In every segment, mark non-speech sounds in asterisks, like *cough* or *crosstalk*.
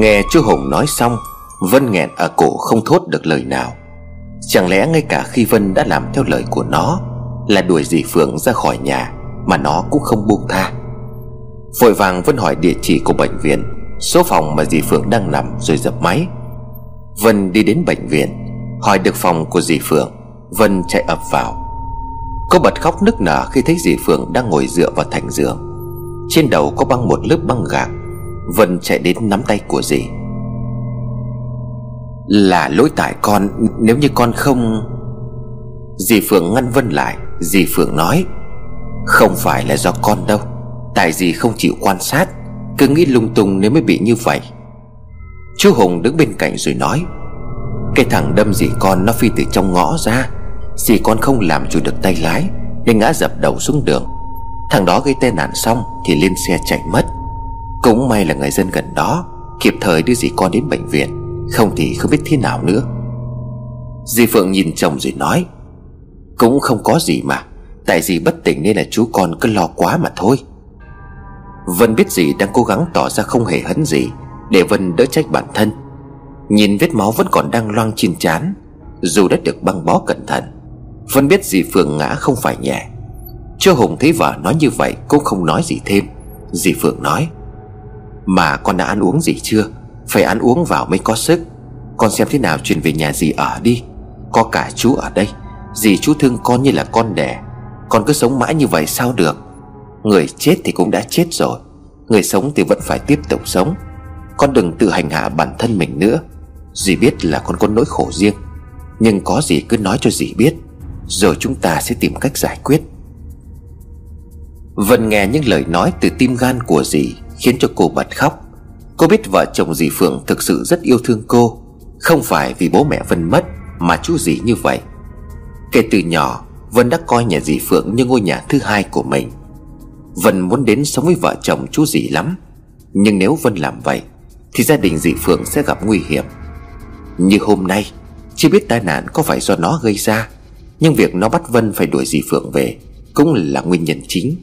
Nghe chú Hùng nói xong, Vân nghẹn ở cổ không thốt được lời nào. Chẳng lẽ ngay cả khi Vân đã làm theo lời của nó, Là đuổi dì Phượng ra khỏi nhà Mà nó cũng không buông tha? Vội vàng Vân hỏi địa chỉ của bệnh viện, Số phòng mà dì Phượng đang nằm rồi dập máy. Vân đi đến bệnh viện, Hỏi được phòng của dì Phượng, Vân chạy ập vào. Cô bật khóc nức nở khi thấy dì Phượng đang ngồi dựa vào thành giường. Trên đầu có băng một lớp băng gạc Vân chạy đến nắm tay của dì. Là lỗi tại con, Nếu như con không Dì Phượng ngăn Vân lại. Dì Phượng nói, Không phải là do con đâu. Tại dì không chịu quan sát. Cứ nghĩ lung tung nếu mới bị như vậy. Chú Hùng đứng bên cạnh rồi nói, Cái thằng đâm dì con nó phi từ trong ngõ ra. Dì con không làm chủ được tay lái, Nên ngã dập đầu xuống đường. Thằng đó gây tai nạn xong Thì lên xe chạy mất. Cũng may là người dân gần đó Kịp thời đưa dì con đến bệnh viện Không thì không biết thế nào nữa. Dì Phượng nhìn chồng rồi nói Cũng không có gì mà Tại dì bất tỉnh nên là chú con cứ lo quá mà thôi. Vân biết dì đang cố gắng tỏ ra không hề hấn gì Để Vân đỡ trách bản thân. Nhìn vết máu vẫn còn đang loang trên chán, Dù đã được băng bó cẩn thận Vân biết dì Phượng ngã không phải nhẹ. Chưa Hùng thấy vợ nói như vậy Cũng không nói gì thêm. Dì Phượng nói mà con đã ăn uống gì chưa? Phải ăn uống vào mới có sức. Con xem thế nào chuyển về nhà dì ở đi. Có cả chú ở đây. Dì chú thương con như là con đẻ. Con cứ sống mãi như vậy sao được? Người chết thì cũng đã chết rồi. Người sống thì vẫn phải tiếp tục sống. Con đừng tự hành hạ bản thân mình nữa. Dì biết là con có nỗi khổ riêng. Nhưng có gì cứ nói cho dì biết. Rồi chúng ta sẽ tìm cách giải quyết. Vân nghe những lời nói từ tim gan của dì. Khiến cho cô bật khóc. Cô biết vợ chồng dì Phượng thực sự rất yêu thương cô. Không phải vì bố mẹ Vân mất, Mà chú dì như vậy. Kể từ nhỏ, Vân đã coi nhà dì Phượng như ngôi nhà thứ hai của mình. Vân muốn đến sống với vợ chồng chú dì lắm. Nhưng nếu Vân làm vậy, Thì gia đình dì Phượng sẽ gặp nguy hiểm. Như hôm nay Chưa biết tai nạn có phải do nó gây ra, Nhưng việc nó bắt Vân phải đuổi dì Phượng về Cũng là nguyên nhân chính.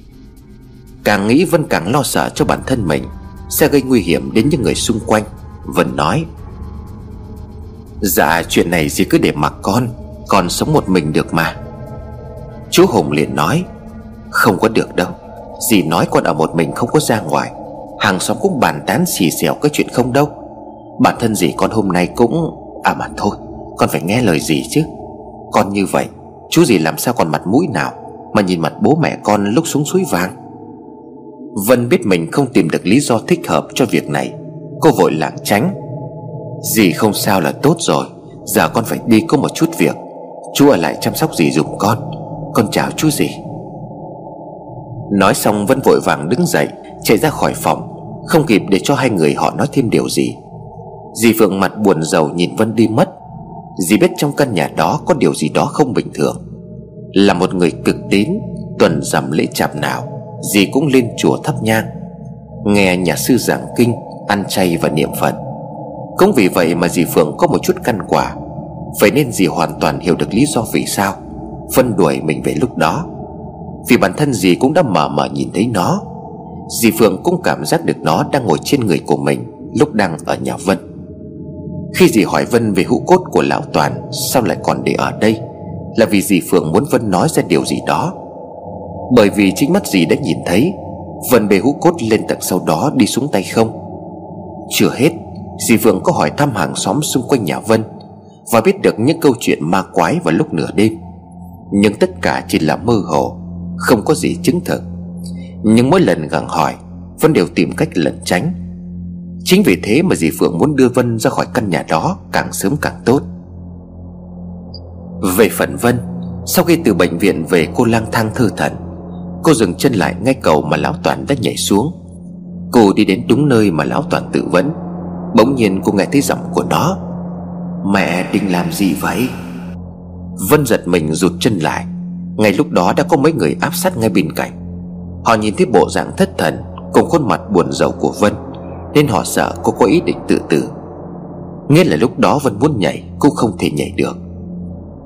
Càng nghĩ Vân càng lo sợ cho bản thân mình, Sẽ gây nguy hiểm đến những người xung quanh Vân nói. Dạ chuyện này gì cứ để mặc con Con sống một mình được mà. Chú Hùng liền nói, Không có được đâu, Dì nói con ở một mình không có ra ngoài, Hàng xóm cũng bàn tán xì xèo cái chuyện không đâu. Bản thân dì con hôm nay cũng À mà thôi, Con phải nghe lời dì chứ. Con như vậy, Chú dì làm sao còn mặt mũi nào Mà nhìn mặt bố mẹ con lúc xuống suối vàng? Vân biết mình không tìm được lý do thích hợp cho việc này. Cô vội lảng tránh. Dì không sao là tốt rồi. Giờ con phải đi có một chút việc. Chú ở lại chăm sóc dì dùng con. Con chào chú dì. Nói xong Vân vội vàng đứng dậy, Chạy ra khỏi phòng. Không kịp để cho hai người họ nói thêm điều gì. Dì Phượng mặt buồn rầu nhìn Vân đi mất. Dì biết trong căn nhà đó có điều gì đó không bình thường. Là một người cực tín, Tuần rằm lễ chạp nào. Dì cũng lên chùa thắp nhang, Nghe nhà sư giảng kinh, Ăn chay và niệm Phật. Cũng vì vậy mà dì Phượng có một chút căn quả. Vậy nên dì hoàn toàn hiểu được lý do vì sao, phân đuổi mình về lúc đó. Vì bản thân dì cũng đã mờ mờ nhìn thấy nó, Dì Phượng cũng cảm giác được nó đang ngồi trên người của mình Lúc đang ở nhà Vân. Khi dì hỏi Vân về hũ cốt của Lão Toàn, Sao lại còn để ở đây? Là vì dì Phượng muốn Vân nói ra điều gì đó. Bởi vì chính mắt dì đã nhìn thấy, Vân bê hũ cốt lên tận sau đó đi xuống tay không. Chưa hết, Dì Phượng có hỏi thăm hàng xóm xung quanh nhà Vân Và biết được những câu chuyện ma quái vào lúc nửa đêm. Nhưng tất cả chỉ là mơ hồ, không có gì chứng thực. Nhưng mỗi lần gặng hỏi, Vân đều tìm cách lẩn tránh. Chính vì thế mà dì Phượng muốn đưa Vân ra khỏi căn nhà đó Càng sớm càng tốt. Về phần Vân, Sau khi từ bệnh viện về cô lang thang thơ thần Cô dừng chân lại ngay cầu mà Lão Toàn đã nhảy xuống. Cô đi đến đúng nơi mà Lão Toàn tự vấn. Bỗng nhiên cô nghe thấy giọng của nó. Mẹ định làm gì vậy? Vân giật mình rụt chân lại. Ngay lúc đó đã có mấy người áp sát ngay bên cạnh. Họ nhìn thấy bộ dạng thất thần, Cùng khuôn mặt buồn rầu của Vân, Nên họ sợ cô có ý định tự tử. Nghe là lúc đó Vân muốn nhảy cô không thể nhảy được.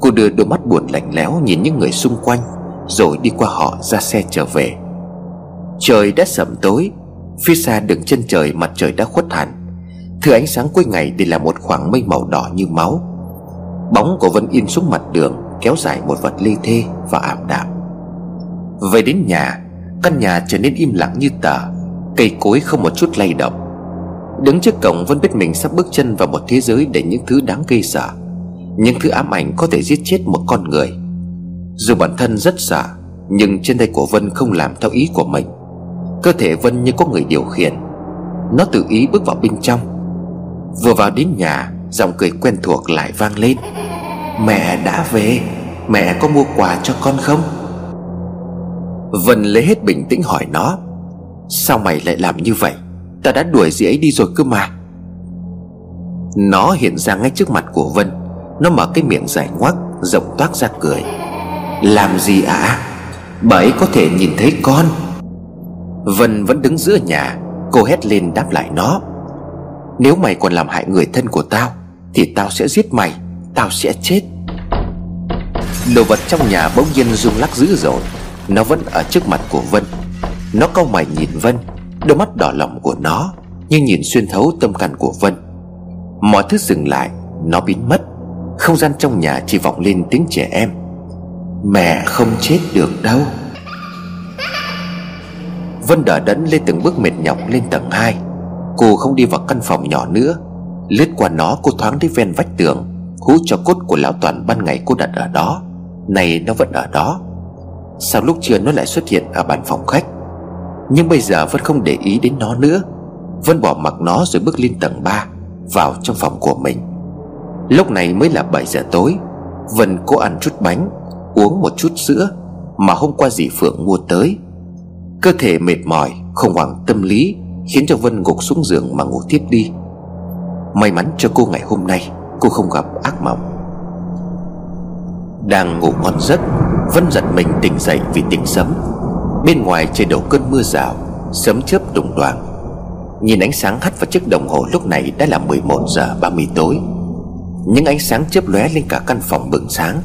Cô đưa đôi mắt buồn lạnh lẽo Nhìn những người xung quanh. Rồi đi qua họ ra xe trở về. Trời đã sẩm tối, Phía xa đường chân trời mặt trời đã khuất hẳn. Thứ ánh sáng cuối ngày để là một khoảng mây màu đỏ như máu. Bóng của Vân in xuống mặt đường, Kéo dài một vật lê thê và ảm đạm. Về đến nhà, Căn nhà trở nên im lặng như tờ, Cây cối không một chút lay động. Đứng trước cổng, Vân biết mình sắp bước chân vào một thế giới Để những thứ đáng gây sợ. Những thứ ám ảnh có thể giết chết một con người. Dù bản thân rất sợ Nhưng trên tay của Vân không làm theo ý của mình. Cơ thể Vân như có người điều khiển. Nó tự ý bước vào bên trong. Vừa vào đến nhà, Giọng cười quen thuộc lại vang lên. Mẹ đã về, Mẹ có mua quà cho con không? Vân lấy hết bình tĩnh hỏi nó. Sao mày lại làm như vậy? Ta đã đuổi dì ấy đi rồi cơ mà. Nó hiện ra ngay trước mặt của Vân. Nó mở cái miệng dài ngoắc, Rộng toát ra cười. Làm gì ạ? À? Bà ấy có thể nhìn thấy con. Vân vẫn đứng giữa nhà, Cô hét lên đáp lại nó. Nếu mày còn làm hại người thân của tao, Thì tao sẽ giết mày, Tao sẽ chết. Đồ vật trong nhà bỗng nhiên rung lắc dữ dội. Nó vẫn ở trước mặt của Vân. Nó cau mày nhìn Vân, Đôi mắt đỏ lỏng của nó, Như nhìn xuyên thấu tâm can của Vân. Mọi thứ dừng lại, Nó biến mất. Không gian trong nhà chỉ vọng lên tiếng trẻ em. Mẹ không chết được đâu. Vân đỡ đẫn lên từng bước mệt nhọc lên tầng 2 Cô không đi vào căn phòng nhỏ nữa. Lướt qua nó, cô thoáng thấy ven vách tường, Hú cho cốt của lão toàn ban ngày cô đặt ở đó. Này nó vẫn ở đó. Sao lúc trưa nó lại xuất hiện ở bàn phòng khách. Nhưng bây giờ Vân không để ý đến nó nữa. Vân bỏ mặc nó rồi bước lên tầng 3 Vào trong phòng của mình. Lúc này mới là 7 giờ tối. Vân cố ăn chút bánh. Uống một chút sữa Mà hôm qua dì Phượng mua tới. Cơ thể mệt mỏi Không hoảng tâm lý Khiến cho Vân gục xuống giường mà ngủ tiếp đi. May mắn cho cô ngày hôm nay, Cô không gặp ác mộng. Đang ngủ ngon giấc, Vân giật mình tỉnh dậy vì tiếng sấm. Bên ngoài trời đổ cơn mưa rào, Sấm chớp đùng đoàng Nhìn ánh sáng hắt vào chiếc đồng hồ lúc này đã là 11 giờ 30 tối. Những ánh sáng chớp lóe lên cả căn phòng bừng sáng.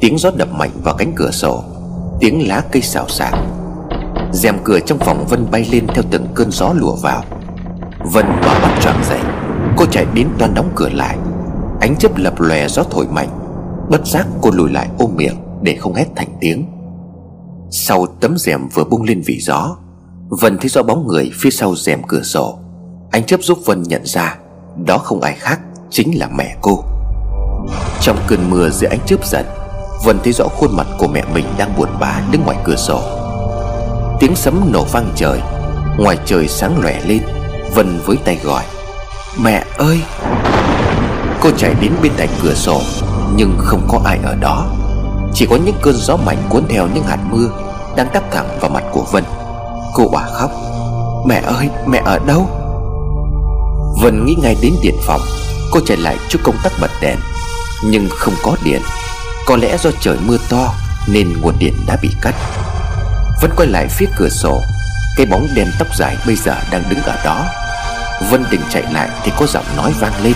Tiếng gió đập mạnh vào cánh cửa sổ, Tiếng lá cây xào xạc. Rèm cửa trong phòng Vân bay lên theo từng cơn gió lùa vào. Vân mở mắt choàng dậy, Cô chạy đến toan đóng cửa lại. Ánh chớp lập lòe gió thổi mạnh, Bất giác cô lùi lại ôm miệng Để không hét thành tiếng. Sau tấm rèm vừa bung lên vì gió, Vân thấy rõ bóng người phía sau rèm cửa sổ. Ánh chớp giúp Vân nhận ra Đó không ai khác Chính là mẹ cô. Trong cơn mưa giữa ánh chớp giật Vân thấy rõ khuôn mặt của mẹ mình đang buồn bã đứng ngoài cửa sổ. Tiếng sấm nổ vang trời. Ngoài trời sáng lòe lên, Vân với tay gọi, Mẹ ơi! Cô chạy đến bên cạnh cửa sổ, Nhưng không có ai ở đó. Chỉ có những cơn gió mạnh cuốn theo những hạt mưa Đang đắp thẳng vào mặt của Vân. Cô òa khóc, Mẹ ơi, mẹ ở đâu? Vân nghĩ ngay đến điện phòng. Cô chạy lại chút công tắc bật đèn, Nhưng không có điện. Có lẽ do trời mưa to Nên nguồn điện đã bị cắt. Vân quay lại phía cửa sổ, Cái bóng đen tóc dài bây giờ đang đứng ở đó. Vân định chạy lại Thì có giọng nói vang lên.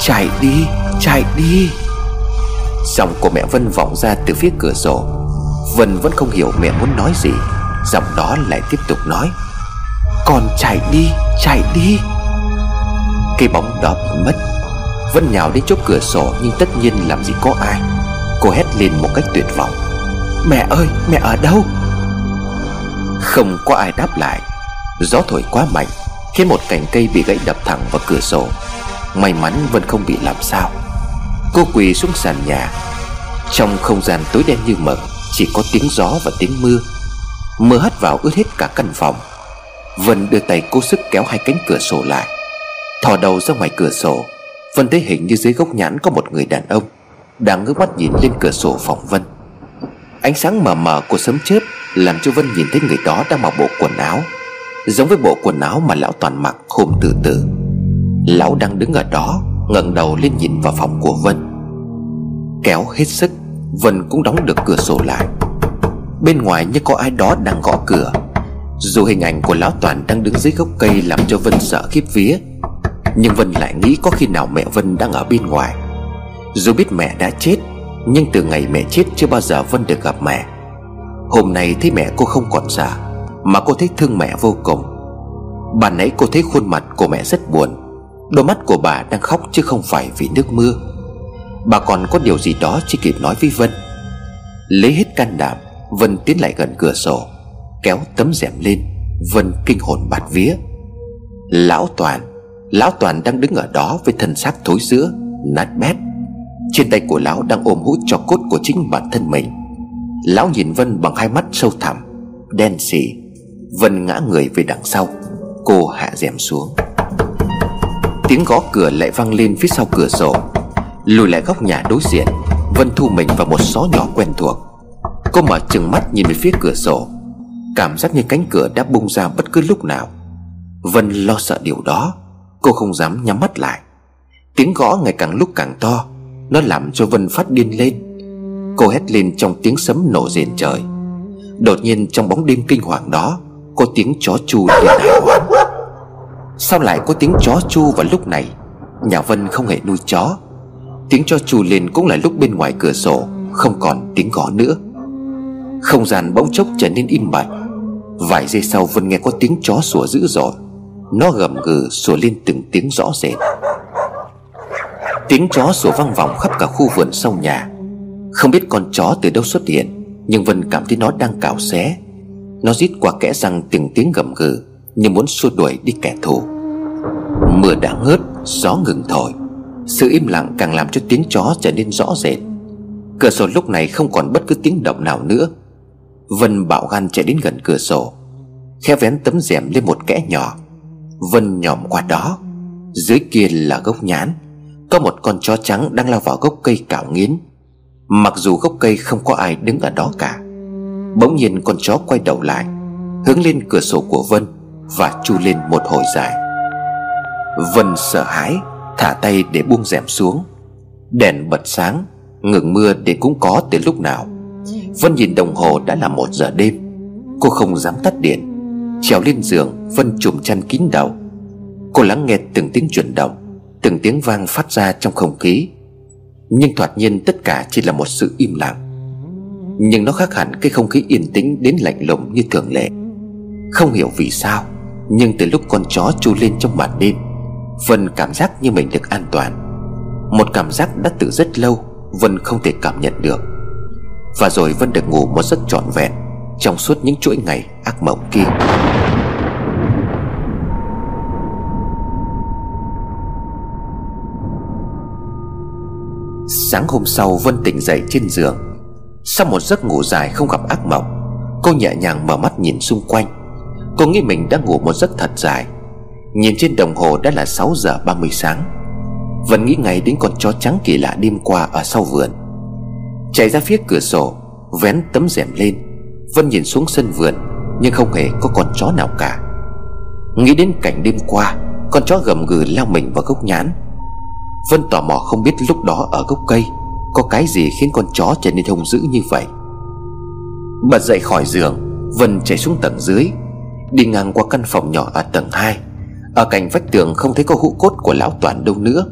Chạy đi Chạy đi. Giọng của mẹ Vân vọng ra từ phía cửa sổ. Vân vẫn không hiểu mẹ muốn nói gì. Giọng đó lại tiếp tục nói, Con chạy đi Chạy đi. Cái bóng đó bị mất. Vân nhào đến chỗ cửa sổ Nhưng tất nhiên làm gì có ai. Cô hét lên một cách tuyệt vọng. Mẹ ơi, mẹ ở đâu? Không có ai đáp lại. Gió thổi quá mạnh, Khiến một cành cây bị gãy đập thẳng vào cửa sổ. May mắn Vân không bị làm sao. Cô quỳ xuống sàn nhà. Trong không gian tối đen như mực Chỉ có tiếng gió và tiếng mưa. Mưa hắt vào ướt hết cả căn phòng. Vân đưa tay cố sức kéo hai cánh cửa sổ lại, Thò đầu ra ngoài cửa sổ. Vân thấy hình như dưới gốc nhãn có một người đàn ông, Đang ngước mắt nhìn lên cửa sổ phòng Vân. Ánh sáng mờ mờ của sấm chớp Làm cho Vân nhìn thấy người đó đang mặc bộ quần áo, Giống với bộ quần áo mà lão toàn mặc hôm từ từ Lão đang đứng ở đó, ngẩng đầu lên nhìn vào phòng của Vân. Kéo hết sức, Vân cũng đóng được cửa sổ lại. Bên ngoài như có ai đó đang gõ cửa. Dù hình ảnh của lão Toàn đang đứng dưới gốc cây Làm cho Vân sợ khiếp vía nhưng Vân lại nghĩ có khi nào mẹ Vân đang ở bên ngoài. Dù biết mẹ đã chết, Nhưng từ ngày mẹ chết chưa bao giờ Vân được gặp mẹ. Hôm nay thấy mẹ cô không còn già, Mà cô thấy thương mẹ vô cùng. Bà nãy cô thấy khuôn mặt của mẹ rất buồn, Đôi mắt của bà đang khóc chứ không phải vì nước mưa. Bà còn có điều gì đó chưa kịp nói với Vân. Lấy hết can đảm, Vân tiến lại gần cửa sổ, Kéo tấm rèm lên. Vân kinh hồn bạt vía. Lão Toàn Lão Toàn đang đứng ở đó với thân xác thối rữa, Nát bét Trên tay của lão đang ôm hút cho cốt của chính bản thân mình. Lão nhìn Vân bằng hai mắt sâu thẳm Đen xỉ Vân ngã người về đằng sau Cô hạ rèm xuống. Tiếng gõ cửa lại vang lên phía sau cửa sổ. Lùi lại góc nhà đối diện Vân thu mình vào một xó nhỏ quen thuộc. Cô mở chừng mắt nhìn về phía cửa sổ. Cảm giác như cánh cửa đã bung ra bất cứ lúc nào. Vân lo sợ điều đó. Cô không dám nhắm mắt lại. Tiếng gõ ngày càng lúc càng to, Nó làm cho Vân phát điên lên. Cô hét lên trong tiếng sấm nổ rền trời. Đột nhiên trong bóng đêm kinh hoàng đó, Có tiếng chó chu lên hài hoán Sao lại có tiếng chó chu vào lúc này? Nhà Vân không hề nuôi chó. Tiếng chó chu lên cũng là lúc bên ngoài cửa sổ, Không còn tiếng gõ nữa. Không gian bỗng chốc trở nên im bặt. Vài giây sau Vân nghe có tiếng chó sủa dữ dội. Nó gầm gừ sủa lên từng tiếng rõ rệt. Tiếng chó sủa vang vọng khắp cả khu vườn sau nhà. Không biết con chó từ đâu xuất hiện, Nhưng Vân cảm thấy nó đang cào xé. Nó rít qua kẽ răng từng tiếng gầm gừ, Như muốn xua đuổi đi kẻ thù. Mưa đã ngớt, Gió ngừng thổi. Sự im lặng càng làm cho tiếng chó trở nên rõ rệt. Cửa sổ lúc này không còn bất cứ tiếng động nào nữa. Vân bạo gan chạy đến gần cửa sổ, Khe vén tấm rèm lên một kẽ nhỏ. Vân nhòm qua đó. Dưới kia là gốc nhãn. Có một con chó trắng đang lao vào gốc cây cạo nghiến. Mặc dù gốc cây không có ai đứng ở đó cả, Bỗng nhiên con chó quay đầu lại, Hướng lên cửa sổ của Vân Và chu lên một hồi dài. Vân sợ hãi, Thả tay để buông rèm xuống. Đèn bật sáng, Ngừng mưa để cũng có từ lúc nào. Vân nhìn đồng hồ đã là một giờ đêm. Cô không dám tắt điện. Trèo lên giường, Vân trùm chăn kín đầu. Cô lắng nghe từng tiếng chuyển động, Từng tiếng vang phát ra trong không khí. Nhưng thoạt nhiên tất cả chỉ là một sự im lặng. Nhưng nó khác hẳn cái không khí yên tĩnh đến lạnh lùng như thường lệ. Không hiểu vì sao, Nhưng từ lúc con chó chu lên trong màn đêm, Vân cảm giác như mình được an toàn. Một cảm giác đã từ rất lâu, Vân không thể cảm nhận được. Và rồi Vân được ngủ một giấc trọn vẹn Trong suốt những chuỗi ngày ác mộng kia. Sáng hôm sau Vân tỉnh dậy trên giường. Sau một giấc ngủ dài không gặp ác mộng, Cô nhẹ nhàng mở mắt nhìn xung quanh. Cô nghĩ mình đã ngủ một giấc thật dài. Nhìn trên đồng hồ đã là 6 giờ 30 sáng. Vân nghĩ ngay đến con chó trắng kỳ lạ đêm qua ở sau vườn. Chạy ra phía cửa sổ, Vén tấm rèm lên. Vân nhìn xuống sân vườn, Nhưng không hề có con chó nào cả. Nghĩ đến cảnh đêm qua, Con chó gầm gừ lao mình vào gốc nhãn Vân tò mò không biết lúc đó ở gốc cây Có cái gì khiến con chó trở nên hung dữ như vậy. Bật dậy khỏi giường, Vân chạy xuống tầng dưới, Đi ngang qua căn phòng nhỏ ở tầng 2 Ở cạnh vách tường không thấy có hũ cốt của lão toàn đâu nữa.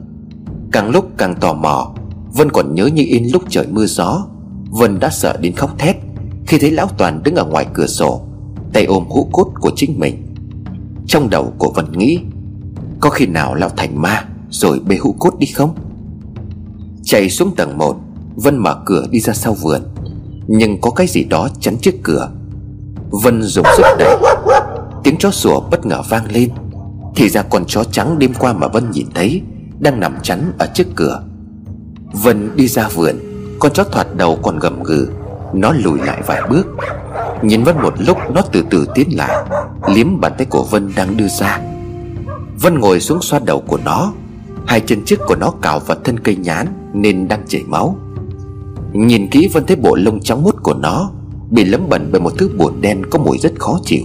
Càng lúc càng tò mò, Vân còn nhớ như in lúc trời mưa gió, Vân đã sợ đến khóc thét Khi thấy lão toàn đứng ở ngoài cửa sổ, Tay ôm hũ cốt của chính mình. Trong đầu của Vân nghĩ, Có khi nào lão thành ma? Rồi bê hũ cốt đi không? Chạy xuống tầng 1 Vân mở cửa đi ra sau vườn. Nhưng có cái gì đó chắn trước cửa. Vân dùng sức đẩy. Tiếng chó sủa bất ngờ vang lên. Thì ra con chó trắng đêm qua mà Vân nhìn thấy Đang nằm chắn ở trước cửa. Vân đi ra vườn, Con chó thoạt đầu còn gầm gừ. Nó lùi lại vài bước. Nhìn Vân một lúc, nó từ từ tiến lại, Liếm bàn tay của Vân đang đưa ra. Vân ngồi xuống xoa đầu của nó. Hai chân trước của nó cào vào thân cây nhán Nên đang chảy máu. Nhìn kỹ Vân thấy bộ lông trắng mút của nó Bị lấm bẩn bởi một thứ bùn đen có mùi rất khó chịu.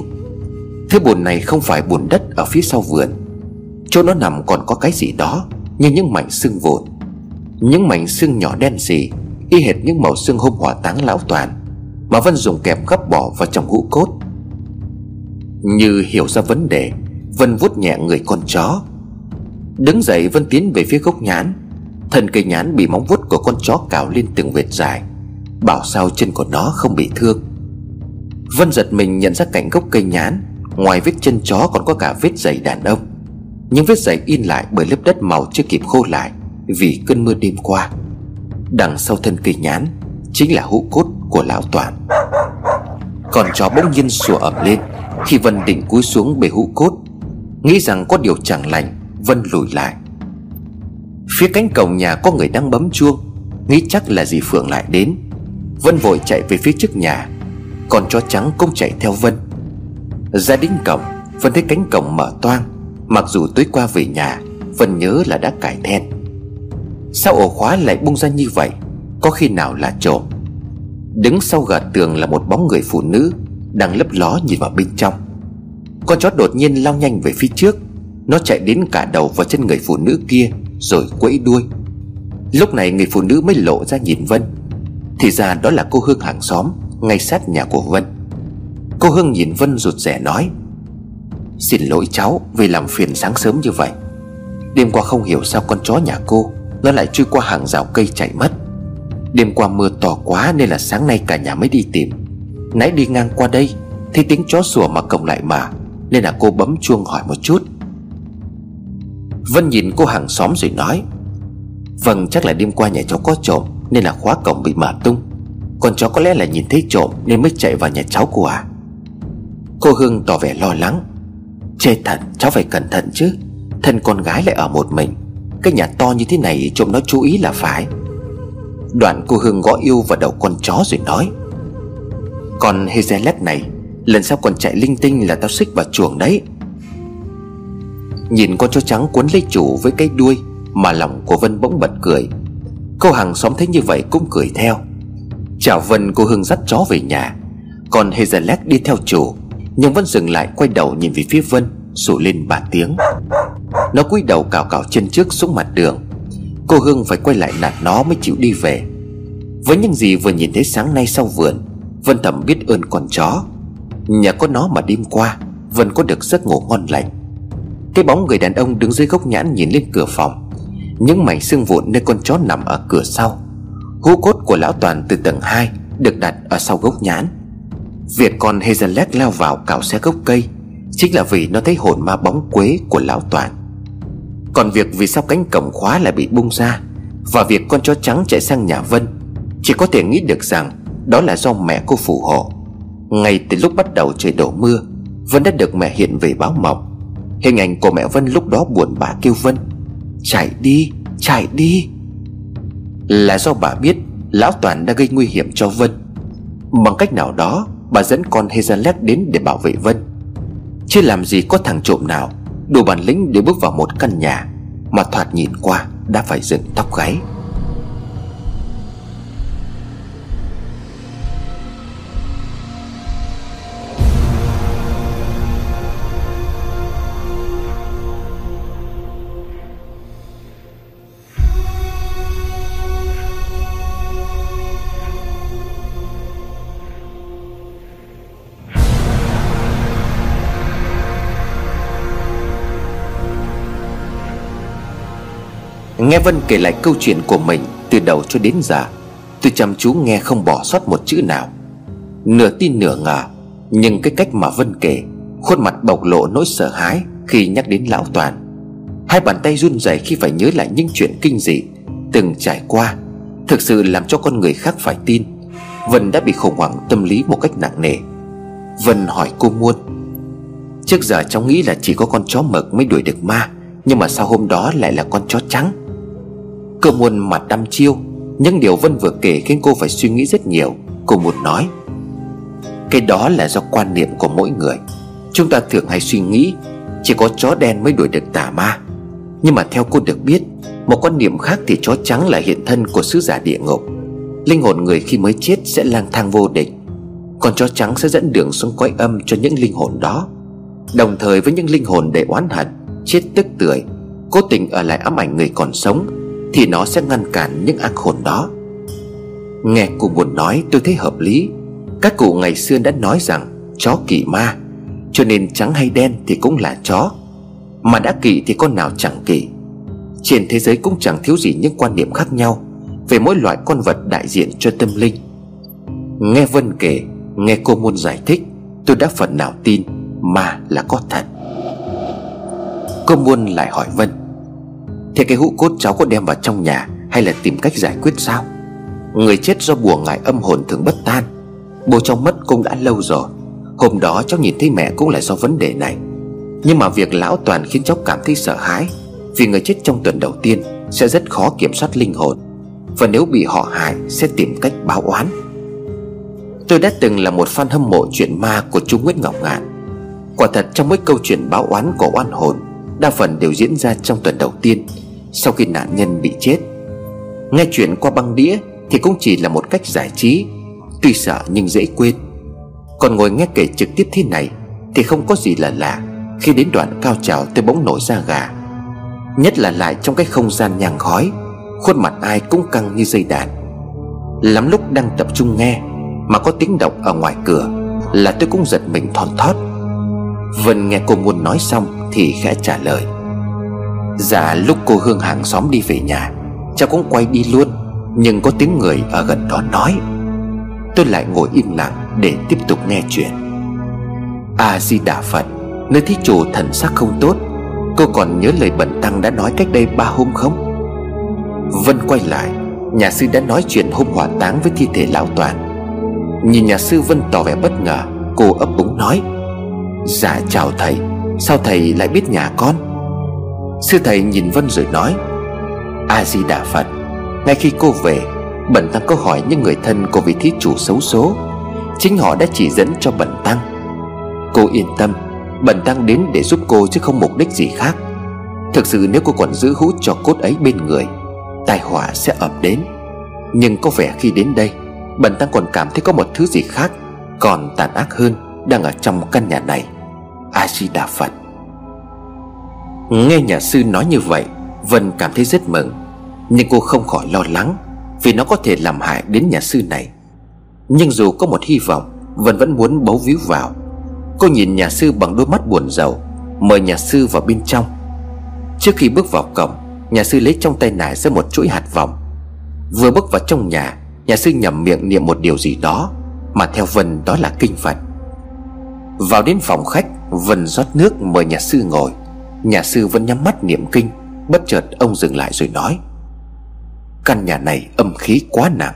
Thứ bùn này không phải bùn đất ở phía sau vườn. Chỗ nó nằm còn có cái gì đó Như những mảnh xương vụn. Những mảnh xương nhỏ đen xì Y hệt những màu xương hôm hỏa táng lão toàn, Mà Vân dùng kẹp gấp bỏ vào trong hũ cốt. Như hiểu ra vấn đề, Vân vuốt nhẹ người con chó Đứng dậy Vân tiến về phía gốc nhãn. Thân cây nhãn bị móng vuốt của con chó cào lên từng vệt dài. Bảo sao chân của nó không bị thương. Vân giật mình nhận ra cạnh gốc cây nhãn. Ngoài vết chân chó còn có cả vết giày đàn ông. Những vết giày in lại bởi lớp đất màu chưa kịp khô lại Vì cơn mưa đêm qua. Đằng sau thân cây nhãn Chính là hũ cốt của lão Toàn. Con chó bỗng nhiên sủa ẩm lên Khi Vân định cúi xuống bể hũ cốt. Nghĩ rằng có điều chẳng lành Vân lùi lại. Phía cánh cổng nhà có người đang bấm chuông, Nghĩ chắc là dì Phượng lại đến. Vân vội chạy về phía trước nhà Con chó trắng cũng chạy theo Vân. Ra đến cổng, Vân thấy cánh cổng mở toang. Mặc dù tối qua về nhà, Vân nhớ là đã cải then. Sao ổ khóa lại bung ra như vậy? Có khi nào là trộm? Đứng sau gạt tường là một bóng người phụ nữ Đang lấp ló nhìn vào bên trong. Con chó đột nhiên lao nhanh về phía trước. Nó chạy đến cả đầu vào chân người phụ nữ kia, Rồi quẫy đuôi. Lúc này người phụ nữ mới lộ ra nhìn Vân. Thì ra đó là cô Hương hàng xóm, Ngay sát nhà của Vân. Cô Hương nhìn Vân rụt rẻ nói, Xin lỗi cháu vì làm phiền sáng sớm như vậy. Đêm qua không hiểu sao con chó nhà cô, Nó lại chui qua hàng rào cây chạy mất. Đêm qua mưa to quá nên là sáng nay cả nhà mới đi tìm. Nãy đi ngang qua đây, Thấy tiếng chó sủa mà cổng lại mà, Nên là cô bấm chuông hỏi một chút. Vân nhìn cô hàng xóm rồi nói Vâng chắc là đêm qua nhà cháu có trộm Nên là khóa cổng bị mở tung. Còn cháu có lẽ là nhìn thấy trộm Nên mới chạy vào nhà cháu của à Cô Hương tỏ vẻ lo lắng Chê thật, cháu phải cẩn thận chứ. Thân con gái lại ở một mình, Cái nhà to như thế này trộm nó chú ý là phải. Đoạn cô Hương gõ yêu vào đầu con chó rồi nói, Con Hezelet này, Lần sau còn chạy linh tinh là tao xích vào chuồng đấy. Nhìn con chó trắng cuốn lấy chủ với cái đuôi Mà lòng của Vân bỗng bật cười. Cô hàng xóm thấy như vậy cũng cười theo. Chào Vân, cô Hương dắt chó về nhà. Còn Hezelet đi theo chủ, Nhưng vẫn dừng lại quay đầu nhìn về phía Vân Sủ lên ba tiếng. Nó cúi đầu cào cào chân trước xuống mặt đường. Cô Hương phải quay lại nạt nó mới chịu đi về. Với những gì vừa nhìn thấy sáng nay sau vườn, Vân thầm biết ơn con chó. Nhà có nó mà đêm qua, Vân có được giấc ngủ ngon lành. Cái bóng người đàn ông đứng dưới gốc nhãn nhìn lên cửa phòng. Những mảnh xương vụn nơi con chó nằm ở cửa sau. Hú cốt của lão Toàn từ tầng 2 Được đặt ở sau gốc nhãn. Việc con Hazelet lao vào cào xe gốc cây Chính là vì nó thấy hồn ma bóng quế của lão Toàn. Còn việc vì sao cánh cổng khóa lại bị bung ra Và việc con chó trắng chạy sang nhà Vân Chỉ có thể nghĩ được rằng Đó là do mẹ cô phù hộ. Ngay từ lúc bắt đầu trời đổ mưa, Vân đã được mẹ hiện về báo mộng. Hình ảnh của mẹ Vân lúc đó buồn bã kêu Vân Chạy đi, chạy đi. Là do bà biết Lão Toàn đã gây nguy hiểm cho Vân. Bằng cách nào đó Bà dẫn con Hazelet đến để bảo vệ Vân. Chứ làm gì có thằng trộm nào Đủ bản lĩnh để bước vào một căn nhà Mà thoạt nhìn qua đã phải dựng tóc gáy. Nghe Vân kể lại câu chuyện của mình Từ đầu cho đến giờ, Tôi chăm chú nghe không bỏ sót một chữ nào. Nửa tin nửa ngờ, Nhưng cái cách mà Vân kể, Khuôn mặt bộc lộ nỗi sợ hãi Khi nhắc đến Lão Toàn. Hai bàn tay run rẩy khi phải nhớ lại những chuyện kinh dị Từng trải qua, Thực sự làm cho con người khác phải tin. Vân đã bị khủng hoảng tâm lý một cách nặng nề. Vân hỏi cô Muôn, Trước giờ cháu nghĩ là chỉ có con chó mực mới đuổi được ma, Nhưng mà sao hôm đó lại là con chó trắng? Cô muôn mặt đăm chiêu Nhưng điều Vân vừa kể khiến cô phải suy nghĩ rất nhiều. Cô muốn nói, Cái đó là do quan niệm của mỗi người. Chúng ta thường hay suy nghĩ, Chỉ có chó đen mới đuổi được tà ma. Nhưng mà theo cô được biết, Một quan niệm khác thì chó trắng là hiện thân của sứ giả địa ngục. Linh hồn người khi mới chết sẽ lang thang vô định Còn chó trắng sẽ dẫn đường xuống cõi âm cho những linh hồn đó. Đồng thời với những linh hồn để oán hận, Chết tức tưởi, Cố tình ở lại ám ảnh người còn sống thì nó sẽ ngăn cản những ác hồn đó. Nghe cụ buồn nói, tôi thấy hợp lý. Các cụ ngày xưa đã nói rằng Chó kỳ ma, Cho nên trắng hay đen thì cũng là chó. Mà đã kỳ thì con nào chẳng kỳ Trên thế giới cũng chẳng thiếu gì những quan niệm khác nhau Về mỗi loại con vật đại diện cho tâm linh. Nghe Vân kể, Nghe cô môn giải thích, Tôi đã phần nào tin Ma là có thật. Cô Muôn lại hỏi Vân Thế cái hũ cốt cháu có đem vào trong nhà Hay là tìm cách giải quyết sao? Người chết do bùa ngải âm hồn thường bất tan Bố cháu mất cũng đã lâu rồi. Hôm đó cháu nhìn thấy mẹ cũng là do vấn đề này. Nhưng mà việc lão toàn khiến cháu cảm thấy sợ hãi, Vì người chết trong tuần đầu tiên Sẽ rất khó kiểm soát linh hồn. Và nếu bị họ hại, sẽ tìm cách báo oán. Tôi đã từng là một fan hâm mộ chuyện ma của chú Nguyễn Ngọc Ngạn. Quả thật trong mấy câu chuyện báo oán của oan hồn, Đa phần đều diễn ra trong tuần đầu tiên. Sau khi nạn nhân bị chết, Nghe chuyện qua băng đĩa Thì cũng chỉ là một cách giải trí, Tuy sợ nhưng dễ quên. Còn ngồi nghe kể trực tiếp thế này Thì không có gì là lạ Khi đến đoạn cao trào tôi bỗng nổi ra gà. Nhất là lại trong cái không gian nhàng khói Khuôn mặt ai cũng căng như dây đàn. Lắm lúc đang tập trung nghe Mà có tiếng động ở ngoài cửa Là tôi cũng giật mình thon thót. Vân nghe cô muốn nói xong Thì khẽ trả lời. Dạ lúc cô Hương hàng xóm đi về nhà, Cháu cũng quay đi luôn, Nhưng có tiếng người ở gần đó nói. Tôi lại ngồi im lặng Để tiếp tục nghe chuyện. A-di-đà Phật, Nơi thí chủ thần sắc không tốt, Cô còn nhớ lời bẩn tăng đã nói cách đây ba hôm không? Vân quay lại, Nhà sư đã nói chuyện hôm hỏa táng với thi thể lão toàn. Nhìn nhà sư Vân tỏ vẻ bất ngờ, Cô ấp úng nói. Dạ chào thầy, Sao thầy lại biết nhà con? Sư thầy nhìn Vân rồi nói A-di-đà Phật Ngay khi cô về Bẩn tăng có hỏi những người thân của vị thí chủ xấu số. Chính họ đã chỉ dẫn cho Bẩn tăng. Cô yên tâm Bẩn tăng đến để giúp cô chứ không mục đích gì khác. Thực sự nếu cô còn giữ hút cho cốt ấy bên người, Tai họa sẽ ập đến. Nhưng có vẻ khi đến đây Bẩn tăng còn cảm thấy có một thứ gì khác, Còn tàn ác hơn Đang ở trong căn nhà này. A di đà phật nghe nhà sư nói như vậy, vân cảm thấy rất mừng. Nhưng cô không khỏi lo lắng vì nó có thể làm hại đến nhà sư này. Nhưng dù có một hy vọng, vân vẫn muốn bấu víu vào. Cô nhìn nhà sư bằng đôi mắt buồn rầu, mời nhà sư vào bên trong. Trước khi bước vào cổng, nhà sư lấy trong tay nải ra một chuỗi hạt vòng. Vừa bước vào trong nhà nhà sư nhầm miệng niệm một điều gì đó, mà theo vân đó là kinh phật. Vào đến phòng khách, Vân rót nước mời nhà sư ngồi. Nhà sư vẫn nhắm mắt niệm kinh Bất chợt ông dừng lại rồi nói. Căn nhà này âm khí quá nặng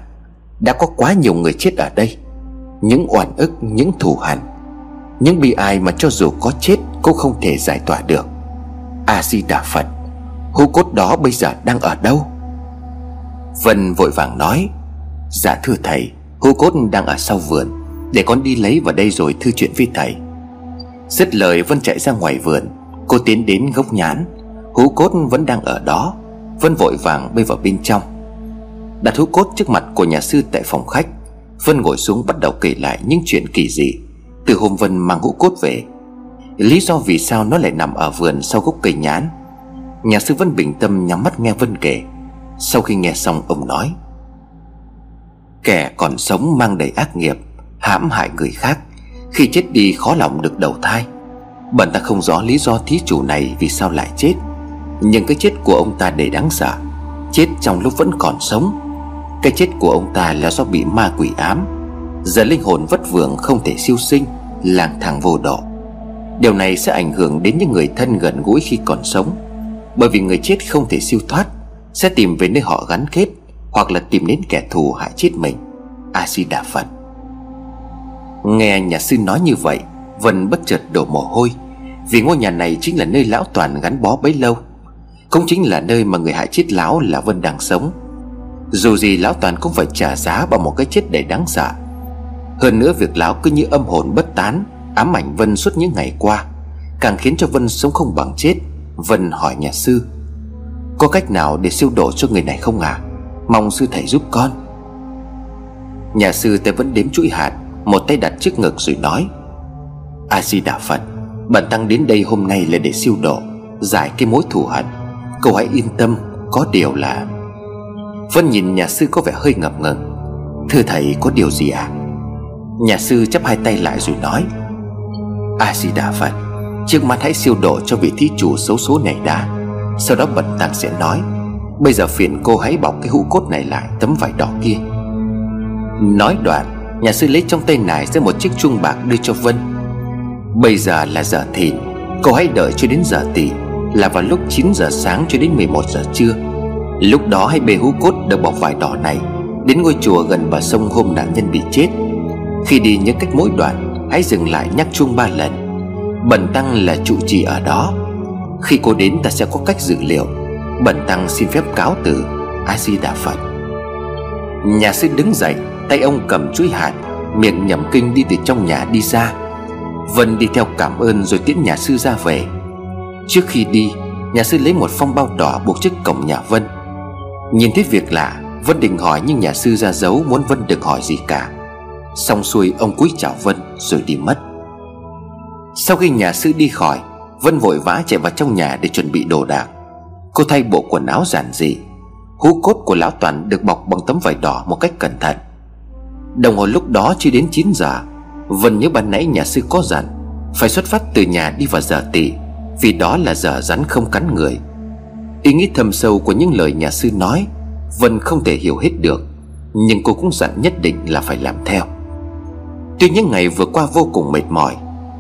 Đã có quá nhiều người chết ở đây. Những oan ức, những thù hằn Những bi ai mà cho dù có chết Cũng không thể giải tỏa được. A-di-đà Phật Hô cốt đó bây giờ đang ở đâu? Vân vội vàng nói Dạ thưa thầy Hô cốt đang ở sau vườn Để con đi lấy vào đây rồi thư chuyện với thầy. Dứt lời Vân chạy ra ngoài vườn Cô tiến đến gốc nhãn Hú cốt vẫn đang ở đó Vân vội vàng bơi vào bên trong. Đặt hú cốt trước mặt của nhà sư tại phòng khách, Vân ngồi xuống bắt đầu kể lại những chuyện kỳ dị. Từ hôm Vân mang hũ cốt về, Lý do vì sao nó lại nằm ở vườn sau gốc cây nhãn. Nhà sư Vân bình tâm nhắm mắt nghe Vân kể. Sau khi nghe xong, ông nói, Kẻ còn sống mang đầy ác nghiệp, hãm hại người khác. Khi chết đi khó lòng được đầu thai. Bần ta không rõ lý do thí chủ này vì sao lại chết. Nhưng cái chết của ông ta để đáng sợ. Chết trong lúc vẫn còn sống. Cái chết của ông ta là do bị ma quỷ ám. Giờ linh hồn vất vưởng không thể siêu sinh, Lang thang vô độ. Điều này sẽ ảnh hưởng đến những người thân gần gũi khi còn sống. Bởi vì người chết không thể siêu thoát, Sẽ tìm về nơi họ gắn kết, Hoặc là tìm đến kẻ thù hại chết mình. A-di-đà Phật. Nghe nhà sư nói như vậy Vân bất chợt đổ mồ hôi, Vì ngôi nhà này chính là nơi lão toàn gắn bó bấy lâu, Cũng chính là nơi mà người hại chết lão là Vân đang sống. Dù gì lão toàn cũng phải trả giá bằng một cái chết đầy đáng sợ. Hơn nữa việc lão cứ như âm hồn bất tán, Ám ảnh Vân suốt những ngày qua, Càng khiến cho Vân sống không bằng chết, Vân hỏi nhà sư. Có cách nào để siêu độ cho người này không à Mong sư thầy giúp con. Nhà sư tay vẫn đếm chuỗi hạt, một tay đặt trước ngực rồi nói. A-di-đà Phật bần tăng đến đây hôm nay là để siêu độ, Giải cái mối thù hận. Cậu hãy yên tâm, Có điều là Vân nhìn nhà sư có vẻ hơi ngập ngừng. Thưa thầy, có điều gì à Nhà sư chắp hai tay lại rồi nói A-di-đà Phật Trước mắt hãy siêu độ cho vị thí chủ xấu số này đã. Sau đó bần tăng sẽ nói, Bây giờ phiền cô hãy bọc cái hũ cốt này lại, Tấm vải đỏ kia. Nói đoạn, Nhà sư lấy trong tay nải ra một chiếc chuông bạc đưa cho Vân. Bây giờ là giờ thìn, Cậu hãy đợi cho đến giờ tỵ, Là vào lúc 9 giờ sáng cho đến 11 giờ trưa. Lúc đó hãy bê hú cốt được bọc vải đỏ này Đến ngôi chùa gần bờ sông hôm nạn nhân bị chết. Khi đi những cách mỗi đoạn, Hãy dừng lại nhắc chuông ba lần. Bần tăng là trụ trì ở đó. Khi cô đến ta sẽ có cách dự liệu. Bần tăng xin phép cáo từ A Di Đà Phật. Nhà sư đứng dậy, Tay ông cầm chuỗi hạt, Miệng nhẩm kinh đi từ trong nhà đi ra. Vân đi theo cảm ơn rồi tiễn nhà sư ra về. Trước khi đi, Nhà sư lấy một phong bao đỏ buộc trước cổng nhà Vân. Nhìn thấy việc lạ, Vân định hỏi nhưng nhà sư ra dấu Muốn Vân đừng hỏi gì cả. Xong xuôi, ông cúi chào Vân rồi đi mất. Sau khi nhà sư đi khỏi, Vân vội vã chạy vào trong nhà để chuẩn bị đồ đạc. Cô thay bộ quần áo giản dị. Hú cốt của lão Toàn được bọc bằng tấm vải đỏ một cách cẩn thận. Đồng hồ lúc đó chưa đến 9 giờ Vân nhớ ban nãy nhà sư có dặn Phải xuất phát từ nhà đi vào giờ tị Vì đó là giờ rắn không cắn người. Ý nghĩ thầm sâu của những lời nhà sư nói Vân không thể hiểu hết được Nhưng cô cũng dặn nhất định là phải làm theo. Tuy những ngày vừa qua vô cùng mệt mỏi